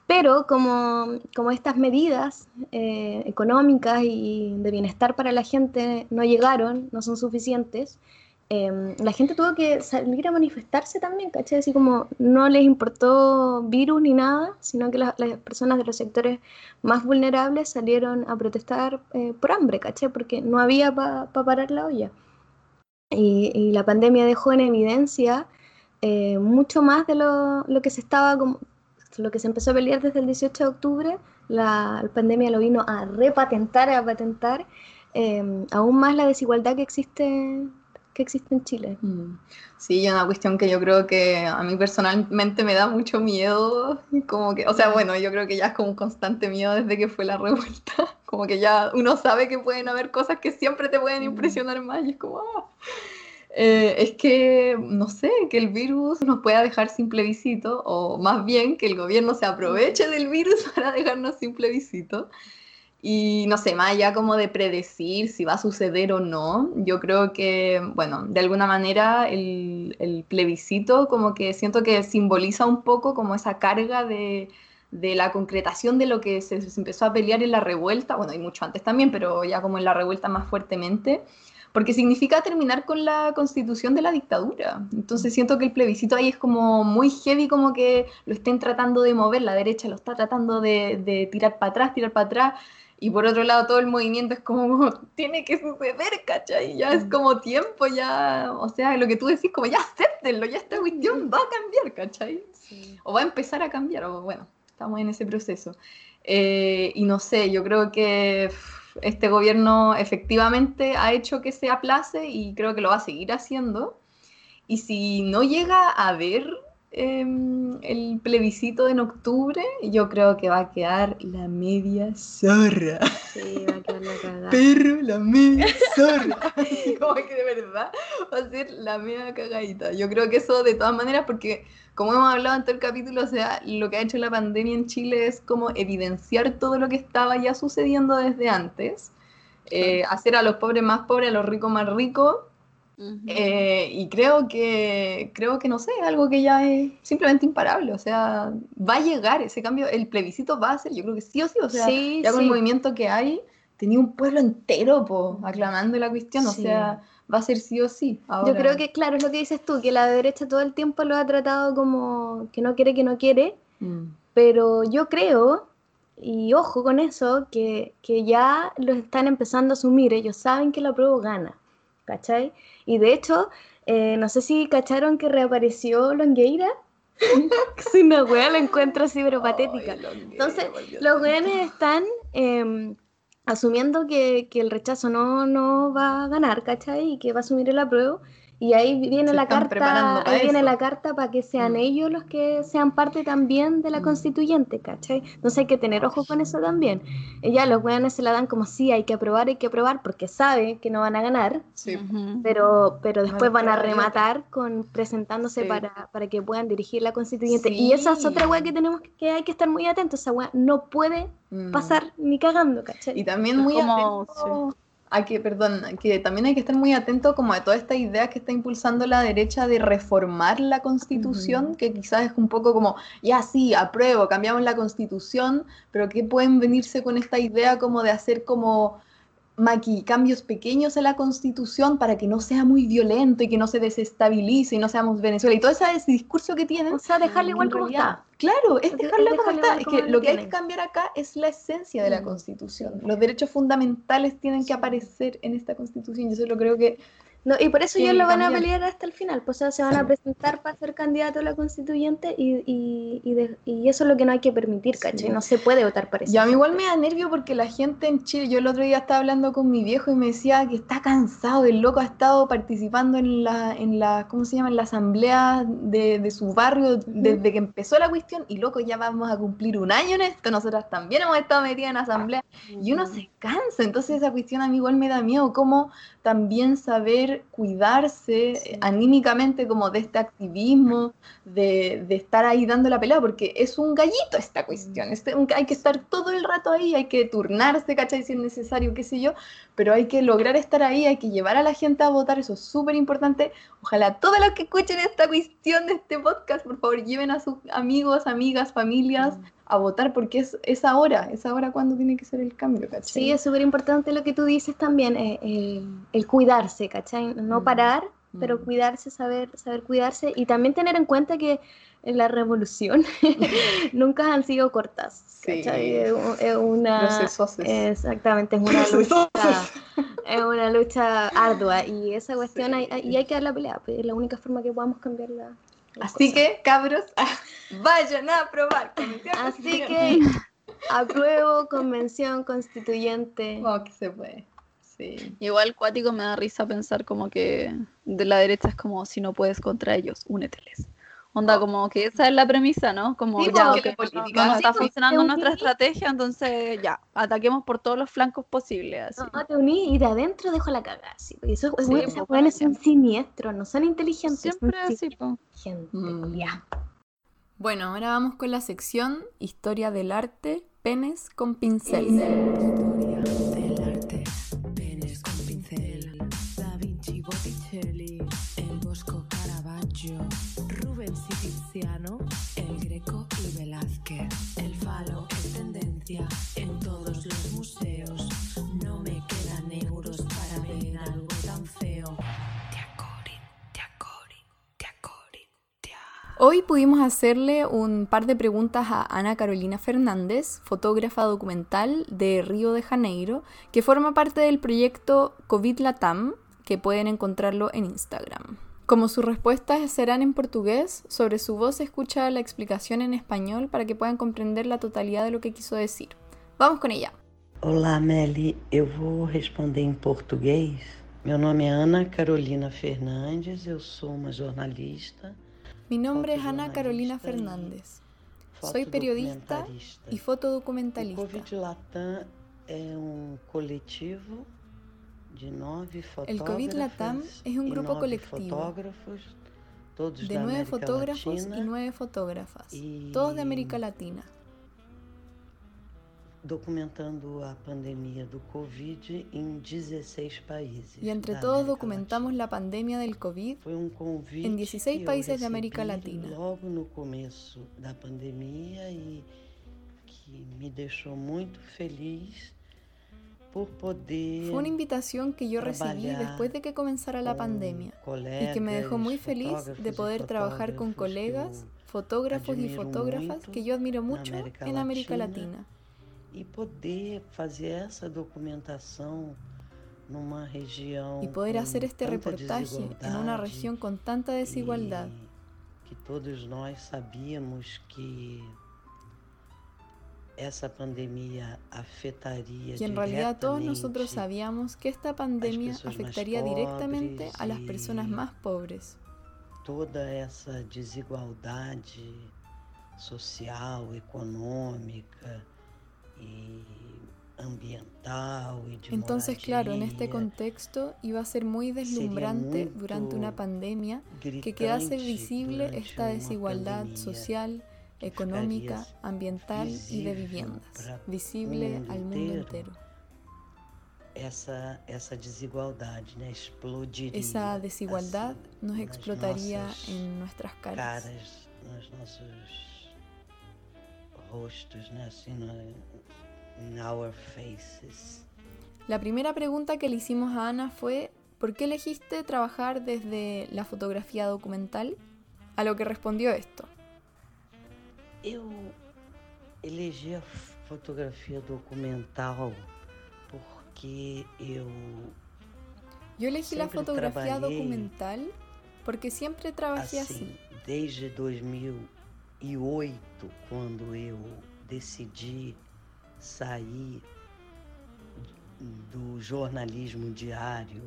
Pero como, como estas medidas eh, económicas y de bienestar para la gente no llegaron, no son suficientes, Em, la gente tuvo que salir a manifestarse también, ¿cachai? Así como no les importó virus ni nada, sino que las personas de los sectores más vulnerables salieron a protestar eh, por hambre, ¿cachai? Porque no había para parar la olla. Y, la pandemia dejó en evidencia eh, mucho más de lo, lo, que se estaba, como, lo que se empezó a pelear desde el 18 de octubre, la, la pandemia lo vino a repatentar, a patentar em, aún más la desigualdad que existe que existe en Chile. Mm. Sí, una cuestión que yo creo que a mí personalmente me da mucho miedo, como que, o sea, bueno, yo creo que ya es como un constante miedo desde que fue la revuelta, como que ya uno sabe que pueden haber cosas que siempre te pueden mm. impresionar más y es como, ah. eh, es que, no sé, que el virus nos pueda dejar sin plebiscito, o más bien que el gobierno se aproveche del virus para dejarnos sin plebiscito. Y no sé, más allá como de predecir si va a suceder o no, yo creo que, bueno, de alguna manera el, el plebiscito como que siento que simboliza un poco como esa carga de, de la concretación de lo que se, empezó a pelear en la revuelta, bueno, y mucho antes también, pero ya como en la revuelta más fuertemente, porque significa terminar con la constitución de la dictadura. Entonces siento que el plebiscito ahí es como muy heavy, como que lo estén tratando de mover, la derecha lo está tratando de, de tirar para atrás, tirar para atrás, y por otro lado, todo el movimiento es como, tiene que suceder, ¿cachai? Ya es mm. como tiempo, ya, o sea, lo que tú decís, como ya acéptenlo, ya esta cuestión va a cambiar, ¿cachai? O va a empezar a cambiar, o bueno, estamos en ese proceso. Eh, y no sé, yo creo que este gobierno efectivamente ha hecho que se aplace y creo que lo va a seguir haciendo. Y si no llega a haber Em, el plebiscito en octubre, yo creo que va a quedar la media zorra. Sí, va a quedar la cagada. Perro, la media zorra. como que de verdad va a ser la media cagadita. Yo creo que eso de todas maneras, porque como hemos hablado en todo el capítulo, o sea, lo que ha hecho la pandemia en Chile es como evidenciar todo lo que estaba ya sucediendo desde antes. Eh, hacer a los pobres más pobres, a los ricos más ricos, eh, y creo que, creo que, no sé, algo que ya es simplemente imparable, o sea, va a llegar ese cambio, el plebiscito va a ser, yo creo que sí o sí, o sea, ya con el movimiento que hay, tenía un pueblo entero po, aclamando la cuestión, o sea, va a ser sí o sí. Yo creo que, claro, es lo que dices tú, que la derecha todo el tiempo lo ha tratado como que no quiere, que no quiere, mm. pero yo creo, y ojo con eso, que, que ya lo están empezando a asumir, ellos saben que la prueba gana. ¿Cachai? Y de hecho, eh, no sé si cacharon que reapareció Longueira. si una wea la encuentro así, pero patética. Entonces, los weones están em, asumiendo que, que, el rechazo no, no va a ganar, ¿cachai? Y que va a asumir el apruebo. Y ahí viene la carta, ahí viene la carta para que sean mm. ellos los que sean parte también de la mm. constituyente, ¿cachai? Entonces hay que tener ojo con eso también. Ya los weones se la dan como sí, hay que aprobar, hay que aprobar, porque saben que no van a ganar, pero, pero después van a rematar con presentándose para, para que puedan dirigir la constituyente. Y esa es otra wea que tenemos que hay que estar muy atentos, esa wea no puede mm. pasar ni cagando, ¿cachai? Y también muy atentos hay que, perdón, que también hay que estar muy atento como a toda esta idea que está impulsando la derecha de reformar la constitución, que quizás es un poco como, ya sí, apruebo, cambiamos la constitución, pero que pueden venirse con esta idea como de hacer como maqui cambios pequeños en la constitución para que no sea muy violento y que no se desestabilice y no seamos Venezuela y todo ese, discurso que tienen. O sea, dejarle igual como realidad, está. Claro, es Es dejarlo dejarlo como está. Es que lo que hay que cambiar acá es la esencia de la Mm. constitución. Los derechos fundamentales tienen que aparecer en esta constitución. Yo solo creo que No, y por eso ellos lo van a pelear hasta el final. Pues o sea, se van a presentar para ser candidato a la constituyente y, y, y, de- y eso es lo que no hay que permitir, ¿cachai? Sí. No se puede votar por eso. Y a mí igual me da nervio porque la gente en Chile, yo el otro día estaba hablando con mi viejo y me decía que está cansado, el loco ha estado participando en la, en la ¿cómo se llama? En la asamblea de, de su barrio desde que empezó la cuestión y loco, ya vamos a cumplir un año en esto, nosotras también hemos estado metidas en asamblea y uno se cansa, entonces esa cuestión a mí igual me da miedo, como también saber cuidarse eh, anímicamente como de este activismo, de, de estar ahí dando la pelea, porque es un gallito esta cuestión, es un- hay que estar todo el rato ahí, hay que turnarse, ¿cachai? Si es necesario, qué sé yo, pero hay que lograr estar ahí, hay que llevar a la gente a votar, eso es súper importante. Ojalá todos los que escuchen esta cuestión de este podcast, por favor, lleven a sus amigos, amigas, familias a votar, porque es, es ahora, es ahora cuando tiene que ser el cambio, ¿cachai? Sí, es súper importante lo que tú dices también, eh, el, el cuidarse, ¿cachai? No Mm. parar, pero Mm. cuidarse, saber, saber cuidarse y también tener en cuenta que la revolución nunca han sido cortas, Sí. ¿cachai? Es, un- es una... Exactamente, es una lucha, es una lucha ardua y esa cuestión hay, hay- y hay que dar la pelea, pues, es la única forma que podamos cambiar la, Así que, cabros, vayan a probar. Convención Así que apruebo convención constituyente. Oh, que se puede. Sí. Igual cuático me da risa pensar como que de la derecha es como si no puedes contra ellos, úneteles. Onda, como que esa es la premisa, ¿no? Como Sí, ya, porque ok, la no- política- no, Sí, está pues, funcionando nuestra estrategia, entonces ya, ataquemos por todos los flancos posibles. Así. No, te uní y de adentro dejo la cagada. Sí, porque esos Sí, esos pues, weones bueno, son siniestros, no son inteligentes. Siempre son así, Mm. ya. Bueno, ahora vamos con la sección Historia del arte, penes con pincel. Hoy pudimos hacerle un par de preguntas a Ana Carolina Fernández, fotógrafa documental de Río de Janeiro, que forma parte del proyecto COVID Latam, que pueden encontrarlo en Instagram. Como sus respuestas serán en portugués, sobre su voz escucha la explicación en español para que puedan comprender la totalidad de lo que quiso decir. Vamos con ella. Olá, Meli. Eu vou responder em português. Meu nome é Ana Carolina Fernandes, eu sou uma jornalista, Mi nombre es Ana Carolina Fernández. Soy periodista y fotodocumentalista. Covid Latam um de El COVID Latam es un e grupo colectivo de nueve fotógrafos y nueve fotógrafas, y- todos de América Latina, documentando a pandemia do Covid em 16 países. y entre da todos documentamos Latina. la pandemia del COVID Foi um convite em 16 que eu países de América Latina. Logo no começo da pandemia e que me deixou muito feliz por poder Fue una invitación que yo recibí después de que comenzara la pandemia y que me dejó muy feliz de e poder trabajar con colegas, fotógrafos y fotógrafas que yo admiro mucho en América Latina. E poder fazer essa documentação numa região y poder com hacer este reportaje en una desigualdade región con tanta desigualdad. e que todos nós sabíamos que essa pandemia afetaria y en realidad todos nosotros diretamente sabíamos que esta pandemia afectaría directamente a las personas y- más pobres. toda essa desigualdade social, econômica Entonces, claro, en este contexto iba a ser muy deslumbrante durante una pandemia que quedase visible esta desigualdad social, económica, ambiental y de viviendas, visible al mundo entero. Esa desigualdad nos explotaría en nuestras caras, in our faces. La primera pregunta que le hicimos a Ana fue ¿por qué elegiste trabajar desde la fotografía documental? A lo que respondió esto. Eu elegi a fotografia documental porque eu Yo elegí la fotografía documental porque siempre trabajé así. desde 2008, quando eu decidi sair do jornalismo diário,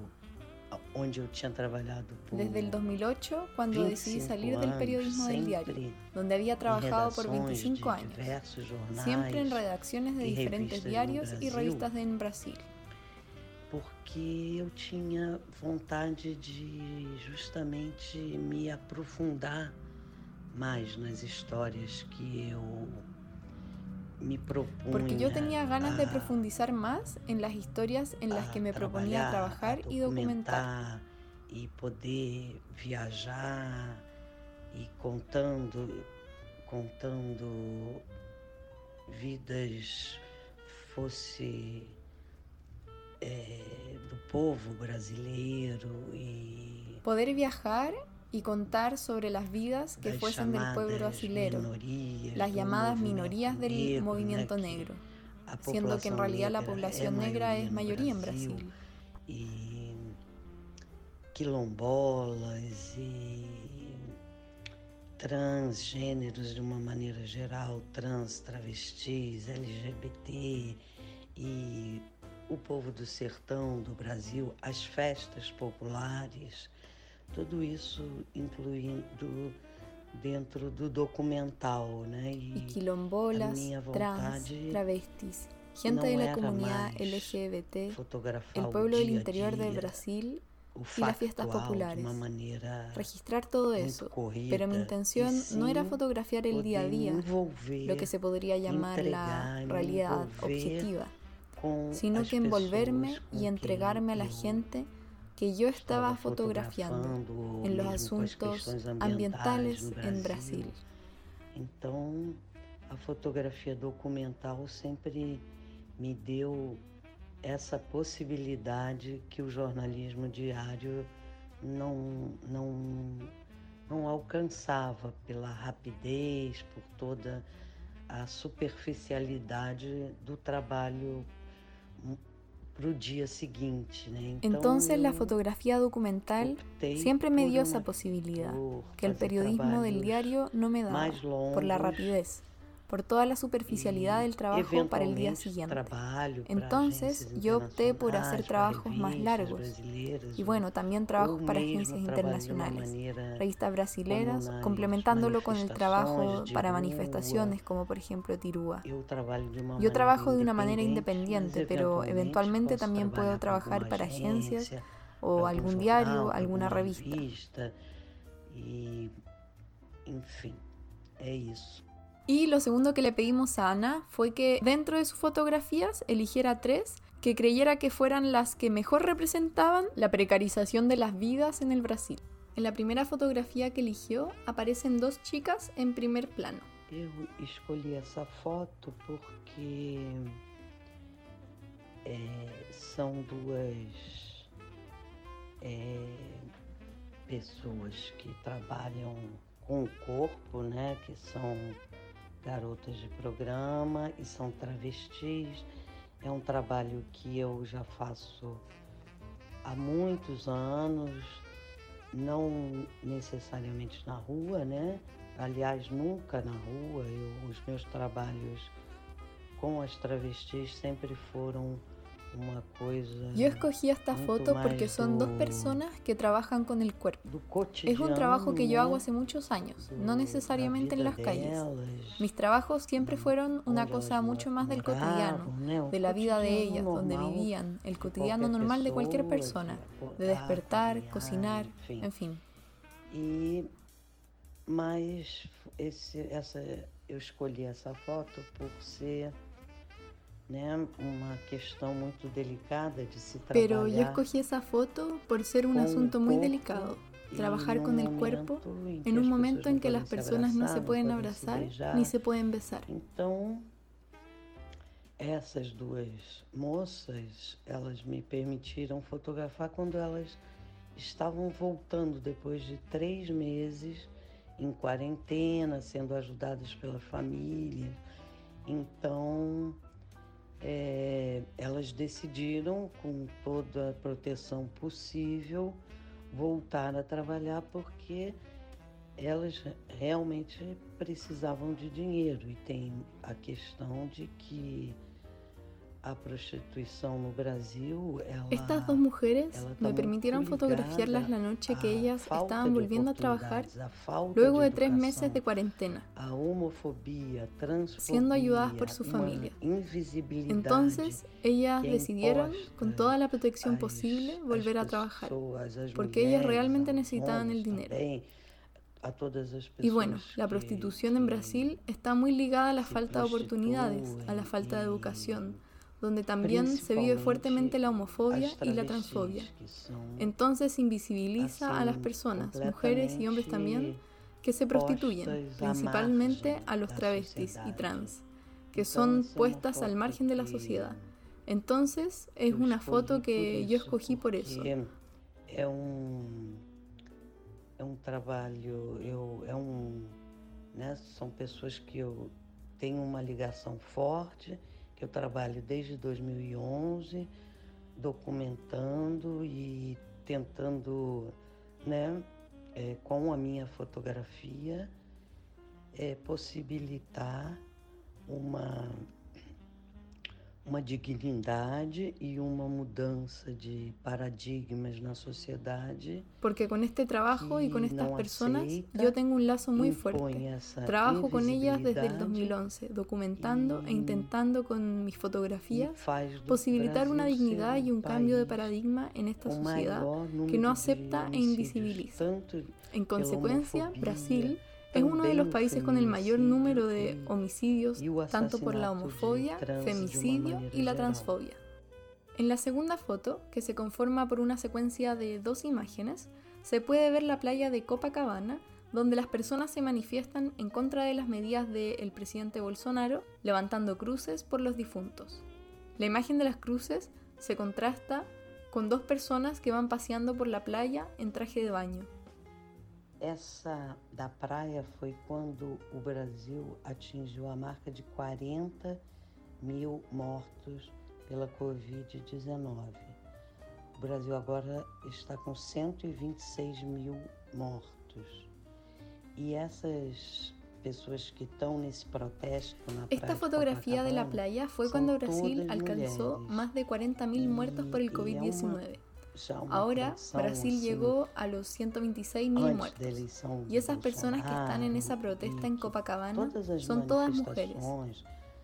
onde eu tinha trabalhado por Desde el 2008, cuando decidí 25 salir del años, periodismo del diario, donde había em trabajado por redações 25 de años, diversos jornais, siempre en redacciones de diferentes y Brasil. revistas en Brasil. porque eu tinha vontade de justamente me aprofundar mais nas histórias que eu me Porque yo tenía ganas de a- profundizar más en las historias en las a que me proponía trabajar y documentar. e poder viajar e contando contando vidas fosse eh, do povo brasileiro e Poder viajar y contar sobre las vidas que fuesen del pueblo brasilero, las llamadas minorías del movimiento negro, siendo que en realidad la población negra es mayoría en Brasil. Quilombolas e transgêneros de uma maneira geral, trans, travestis, LGBT e o povo do sertão do Brasil, as festas populares, tudo isso incluindo dentro do documental, né? Y E quilombolas, trans, travestis, gente de la comunidad LGBT, el pueblo del interior de Brasil y las fiestas populares. registrar todo eso, corrida, pero mi intención e no era fotografiar el día a día, envolver, lo que se podría llamar la realidad objetiva, sino que envolverme y entregarme a la gente que yo estaba fotografiando en los asuntos ambientales en Brasil. Então, a fotografia documental sempre me deu essa possibilidade que o jornalismo diário não, não, não alcançava pela rapidez, por toda a superficialidade do trabalho Entonces la fotografía documental siempre me dio esa posibilidad que el periodismo del diario no me daba, por la rapidez, por toda la superficialidad del trabajo para el día siguiente. Entonces yo opté por hacer trabajos más largos y bueno, también trabajos para agencias internacionales, revistas brasileras, complementándolo con el trabajo para manifestaciones como por ejemplo Tirúa. Yo trabajo de una manera independiente, pero eventualmente también puedo trabajar para agencias o algún diario, alguna revista. revista, e enfim, é isso. Y lo segundo que le pedimos a Ana fue que dentro de sus fotografías eligiera tres que creyera que fueran las que mejor representaban la precarización de las vidas en el Brasil. En la primera fotografía que eligió aparecen dos chicas en primer plano. Eu escolhi essa foto porque é, são duas é, pessoas que trabalham com o corpo, né? Que são garotas de programa e são travestis. É um trabalho que eu já faço há muitos anos, não necessariamente na rua, né? Aliás, nunca na rua. Eu, os meus trabalhos com as travestis sempre foram Yo escogí esta foto porque son dos do- personas que trabajan con el cuerpo. Es un trabajo que yo hago hace muchos años, no necesariamente en las calles. Mis trabajos siempre fueron una cosa mucho más del cotidiano, de la vida de ellas, donde normal vivían, el cotidiano normal de cualquier persona, de despertar, cocinar, en fin. E mas esse, essa eu escolhi essa foto por ser Pero yo escogí esa foto por ser un asunto muy delicado. Trabajar em um con el cuerpo momento em que en un as momento pessoas en que não las personas no se pueden abrazar ni se pueden besar. Então, essas duas moças, elas me permitiram fotografar quando elas estavam voltando depois de três meses em quarentena, sendo ajudadas pela família. Então, é, elas decidiram, com toda a proteção possível, voltar a trabalhar porque elas realmente precisavam de dinheiro. E tem a questão de que Estas dos mujeres me permitieron fotografiarlas la noche que ellas estaban volviendo a trabajar luego de tres meses de cuarentena, siendo ayudadas por su familia. Entonces, ellas decidieron, con toda la protección posible, volver a trabajar, porque ellas realmente necesitaban el dinero. Y bueno, la prostitución en Brasil está muy ligada a la falta de oportunidades, a la falta de educación, donde también se vive fuertemente la homofobia y la transfobia. Entonces invisibiliza a las personas, mujeres y hombres también, que se prostituyen, principalmente a los travestis y trans, que son puestas al margen de la sociedad. Entonces es una foto que yo escogí por eso. Es un, trabajo, son personas que yo tengo una ligación fuerte que eu trabalho desde 2011, documentando e tentando, né, é, com a minha fotografia, é, possibilitar uma uma dignidade y una mudanza de paradigmas en la sociedad. Porque con este trabajo y con estas personas yo tengo un lazo muy fuerte. Trabajo con ellas desde el 2011, documentando e intentando con mis fotografías posibilitar una dignidad y un cambio de paradigma en esta sociedad que no acepta e invisibiliza. En consecuencia, Brasil es uno de los países con el mayor número de homicidios, tanto por la homofobia, femicidio y la transfobia. En la segunda foto, que se conforma por una secuencia de dos imágenes, se puede ver la playa de Copacabana, donde las personas se manifiestan en contra de las medidas del presidente Bolsonaro, levantando cruces por los difuntos. La imagen de las cruces se contrasta con dos personas que van paseando por la playa en traje de baño. Essa da praia foi quando o Brasil atingiu a marca de 40 mil mortos pela Covid-19. O Brasil agora está com 126 mil mortos. E essas pessoas que estão nesse protesto na Esta fotografia de la playa fue cuando Brasil alcanzó más de 40 mil muertos por el COVID-19. Ahora Brasil llegó a los 126 mil muertos y esas personas que están en esa protesta en Copacabana son todas mujeres.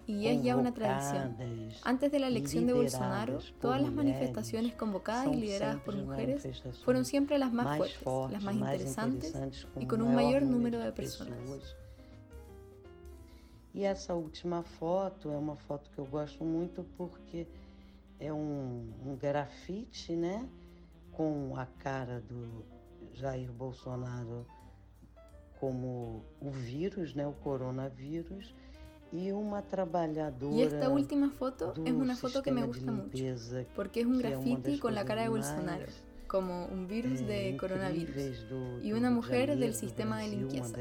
Y es ya una tradición. Antes de la elección de Bolsonaro, todas las manifestaciones convocadas y lideradas por mujeres fueron siempre las más fuertes, las más interesantes y con un mayor número de personas. Y esa última foto es una foto que yo gosto mucho porque es un um grafite, né? Com a cara do Jair Bolsonaro como o vírus, né, o coronavírus, y una trabajadora. Y esta última foto es una foto que me gusta mucho, porque es un graffiti con la cara de Bolsonaro como un virus de eh, coronavirus y una mujer del sistema de limpieza.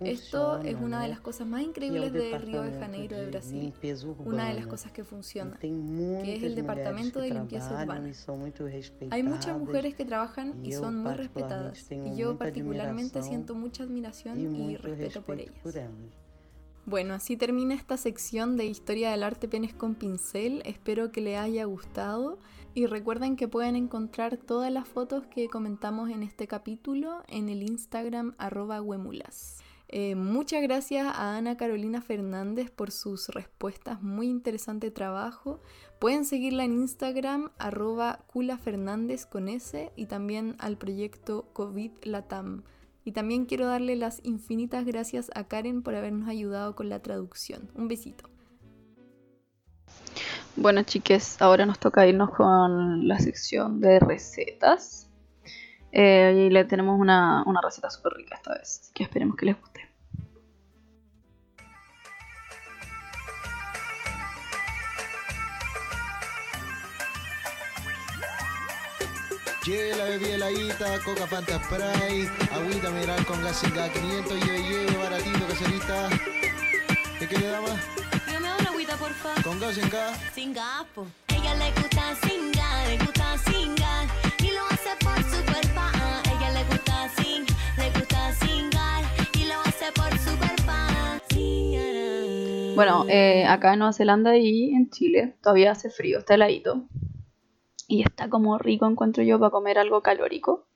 Esto es una de las cosas más increíbles de Río de Janeiro de Brasil, una de las cosas que funciona, que es el departamento de limpieza urbana. Hay muchas mujeres que trabajan y son muy respetadas y yo particularmente siento mucha admiración y respeto por ellas. Bueno, así termina esta sección de Historia del Arte Penes con Pincel. Espero que les haya gustado y recuerden que pueden encontrar todas las fotos que comentamos en este capítulo en el Instagram arroba huemulas. Eh, muchas gracias a Ana Carolina Fernández por sus respuestas, muy interesante trabajo. Pueden seguirla en Instagram arroba Fernández con S y también al proyecto COVID Latam. Y también quiero darle las infinitas gracias a Karen por habernos ayudado con la traducción. Un besito. Bueno, chiques, ahora nos toca irnos con la sección de recetas. Eh, y le tenemos una, una receta súper rica esta vez, así que esperemos que les guste. Chela, bebida heladita, coca, fanta spray, agüita mineral con gas sin gas, 500 lleve, lleve, baratito, caserita. ¿Qué quiere, dama? Dígame una agüita, porfa. ¿Con gas sin gas? Sin gas, po. Ella le gusta sin gas, le gusta sin gas. Y lo hace por su cuerpo. ah. Ella le gusta sin, le gusta sin gas. Y lo hace por su cuerpo. Sí. Bueno, eh, acá en Nueva Zelanda y en Chile todavía hace frío, está heladito. Y está como rico, encuentro yo, para comer algo calórico.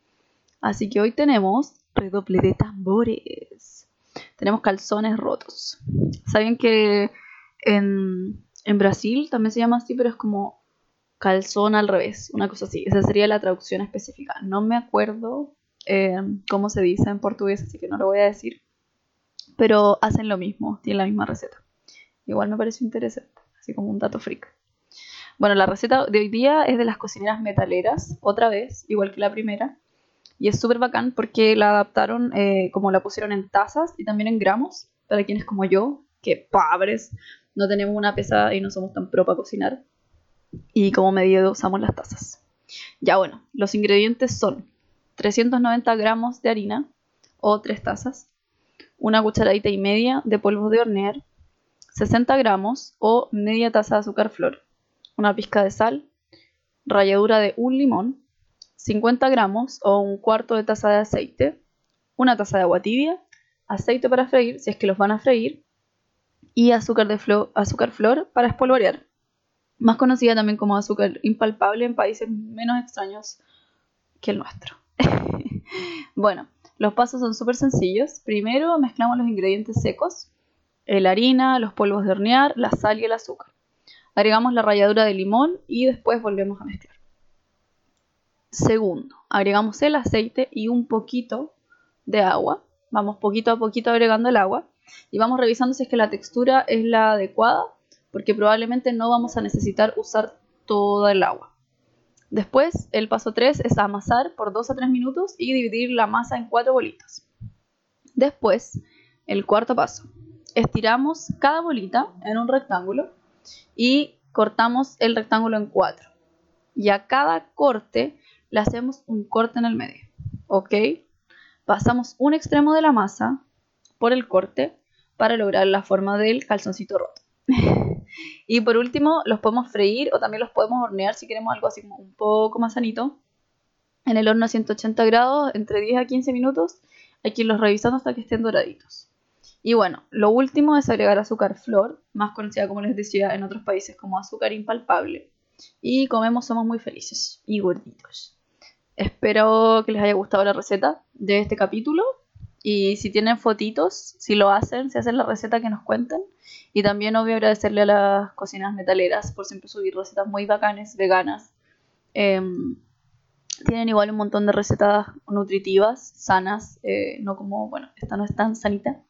Así que hoy tenemos redoble de tambores. Tenemos calzones rotos. ¿Saben que en, en Brasil también se llama así, pero es como calzón al revés, una cosa así. Esa sería la traducción específica. No me acuerdo eh, cómo se dice en portugués, así que no lo voy a decir. Pero hacen lo mismo, tienen la misma receta. Igual me pareció interesante, así como un dato freak. Bueno, la receta de hoy día es de las cocineras metaleras, otra vez, igual que la primera. Y es súper bacán porque la adaptaron, eh, como la pusieron en tazas y también en gramos, para quienes como yo, que pobres, no tenemos una pesada y no somos tan pro para cocinar. Y como medida usamos las tazas. Ya bueno, los ingredientes son 390 gramos de harina o 3 tazas, una cucharadita y media de polvo de hornear, 60 gramos o media taza de azúcar flor, una pizca de sal, ralladura de un limón, 50 gramos o un cuarto de taza de aceite, una taza de agua tibia, aceite para freír si es que los van a freír y azúcar, de flo- azúcar flor para espolvorear, más conocida también como azúcar impalpable en países menos extraños que el nuestro. bueno, los pasos son súper sencillos. Primero mezclamos los ingredientes secos, la harina, los polvos de hornear, la sal y el azúcar. Agregamos la ralladura de limón y después volvemos a mezclar. Segundo, agregamos el aceite y un poquito de agua. Vamos poquito a poquito agregando el agua y vamos revisando si es que la textura es la adecuada porque probablemente no vamos a necesitar usar toda el agua. Después, el paso 3 es amasar por 2 a 3 minutos y dividir la masa en 4 bolitas. Después, el cuarto paso. Estiramos cada bolita en un rectángulo y cortamos el rectángulo en 4. Y a cada corte le hacemos un corte en el medio. ¿Ok? Pasamos un extremo de la masa por el corte para lograr la forma del calzoncito roto. y por último, los podemos freír o también los podemos hornear si queremos algo así un poco más sanito. En el horno a 180 grados, entre 10 a 15 minutos. Hay que irlos revisando hasta que estén doraditos. Y bueno, lo último es agregar azúcar flor, más conocida como les decía en otros países como azúcar impalpable. Y comemos, somos muy felices y gorditos. Espero que les haya gustado la receta de este capítulo. Y si tienen fotitos, si lo hacen, si hacen la receta que nos cuenten. Y también obvio agradecerle a las cocinas metaleras por siempre subir recetas muy bacanes, veganas. Em, tienen igual un montón de recetas nutritivas, sanas, eh, no como, bueno, esta no es tan sanita,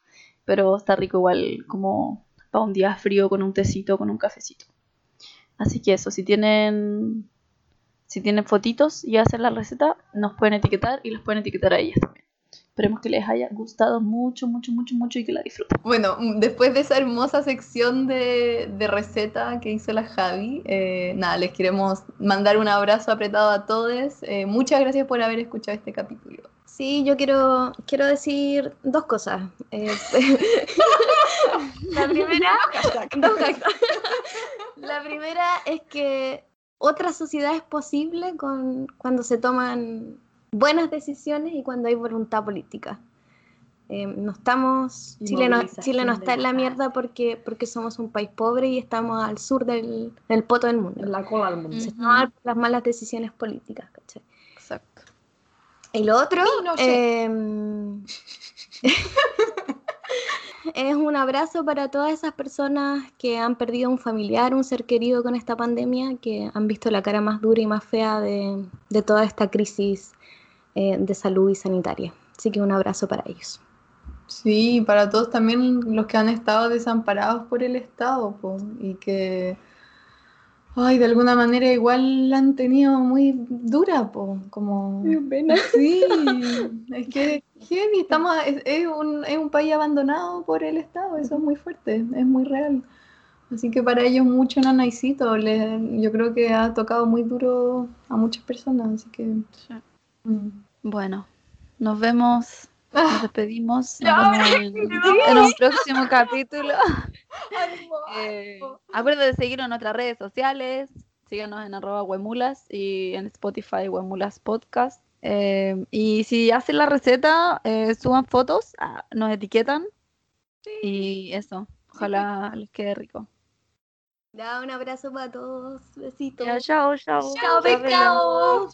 pero está rico igual como para un día frío con un tecito, con un cafecito. Así que eso, si tienen si tienen fotitos y hacen la receta, nos pueden etiquetar y las pueden etiquetar a ellas también. Esperemos que les haya gustado mucho, mucho, mucho, mucho y que la disfruten. Bueno, mm, después de esa hermosa sección de, de receta que hizo la Javi, eh, nada, les queremos mandar un abrazo apretado a todos. Eh, muchas gracias por haber escuchado este capítulo. Sí, yo quiero, quiero decir dos cosas. Eh, la primera, dos hashtags. La primera es que otra sociedad es posible con, cuando se toman buenas decisiones y cuando hay voluntad política. Eh, no estamos, Chile no, Chile no está en la mierda porque, porque somos un país pobre y estamos al sur del, del poto del mundo. En la cola del mundo. Se toman las malas decisiones políticas, ¿cachai? Exacto. Y lo otro em, es un abrazo para todas esas personas que han perdido un familiar, un ser querido con esta pandemia, que han visto la cara más dura y más fea de, de toda esta crisis eh, de salud y sanitaria. Así que un abrazo para ellos. Sí, para todos también los que han estado desamparados por el Estado, po, y que, ay, de alguna manera igual la han tenido muy dura, po, como... Sí, es que heavy, estamos, es, es un, es un país abandonado por el Estado, eso es muy fuerte, es muy real. Así que para ellos mucho nanaicito. Les, yo creo que ha tocado muy duro a muchas personas. Así que. mm. Bueno, nos vemos. Ah. Nos despedimos. Nos vemos en, un próximo capítulo. Eh, acuérdense de seguirnos en nuestras redes sociales. Síganos en arroba huemulas y en Spotify huemulas podcast. Eh, y si hacen la receta, eh, suban fotos, ah, nos etiquetan. Y eso, ojalá les quede rico. Da un abrazo para todos. Besitos. Ya, chao, chao. Chao, pescado.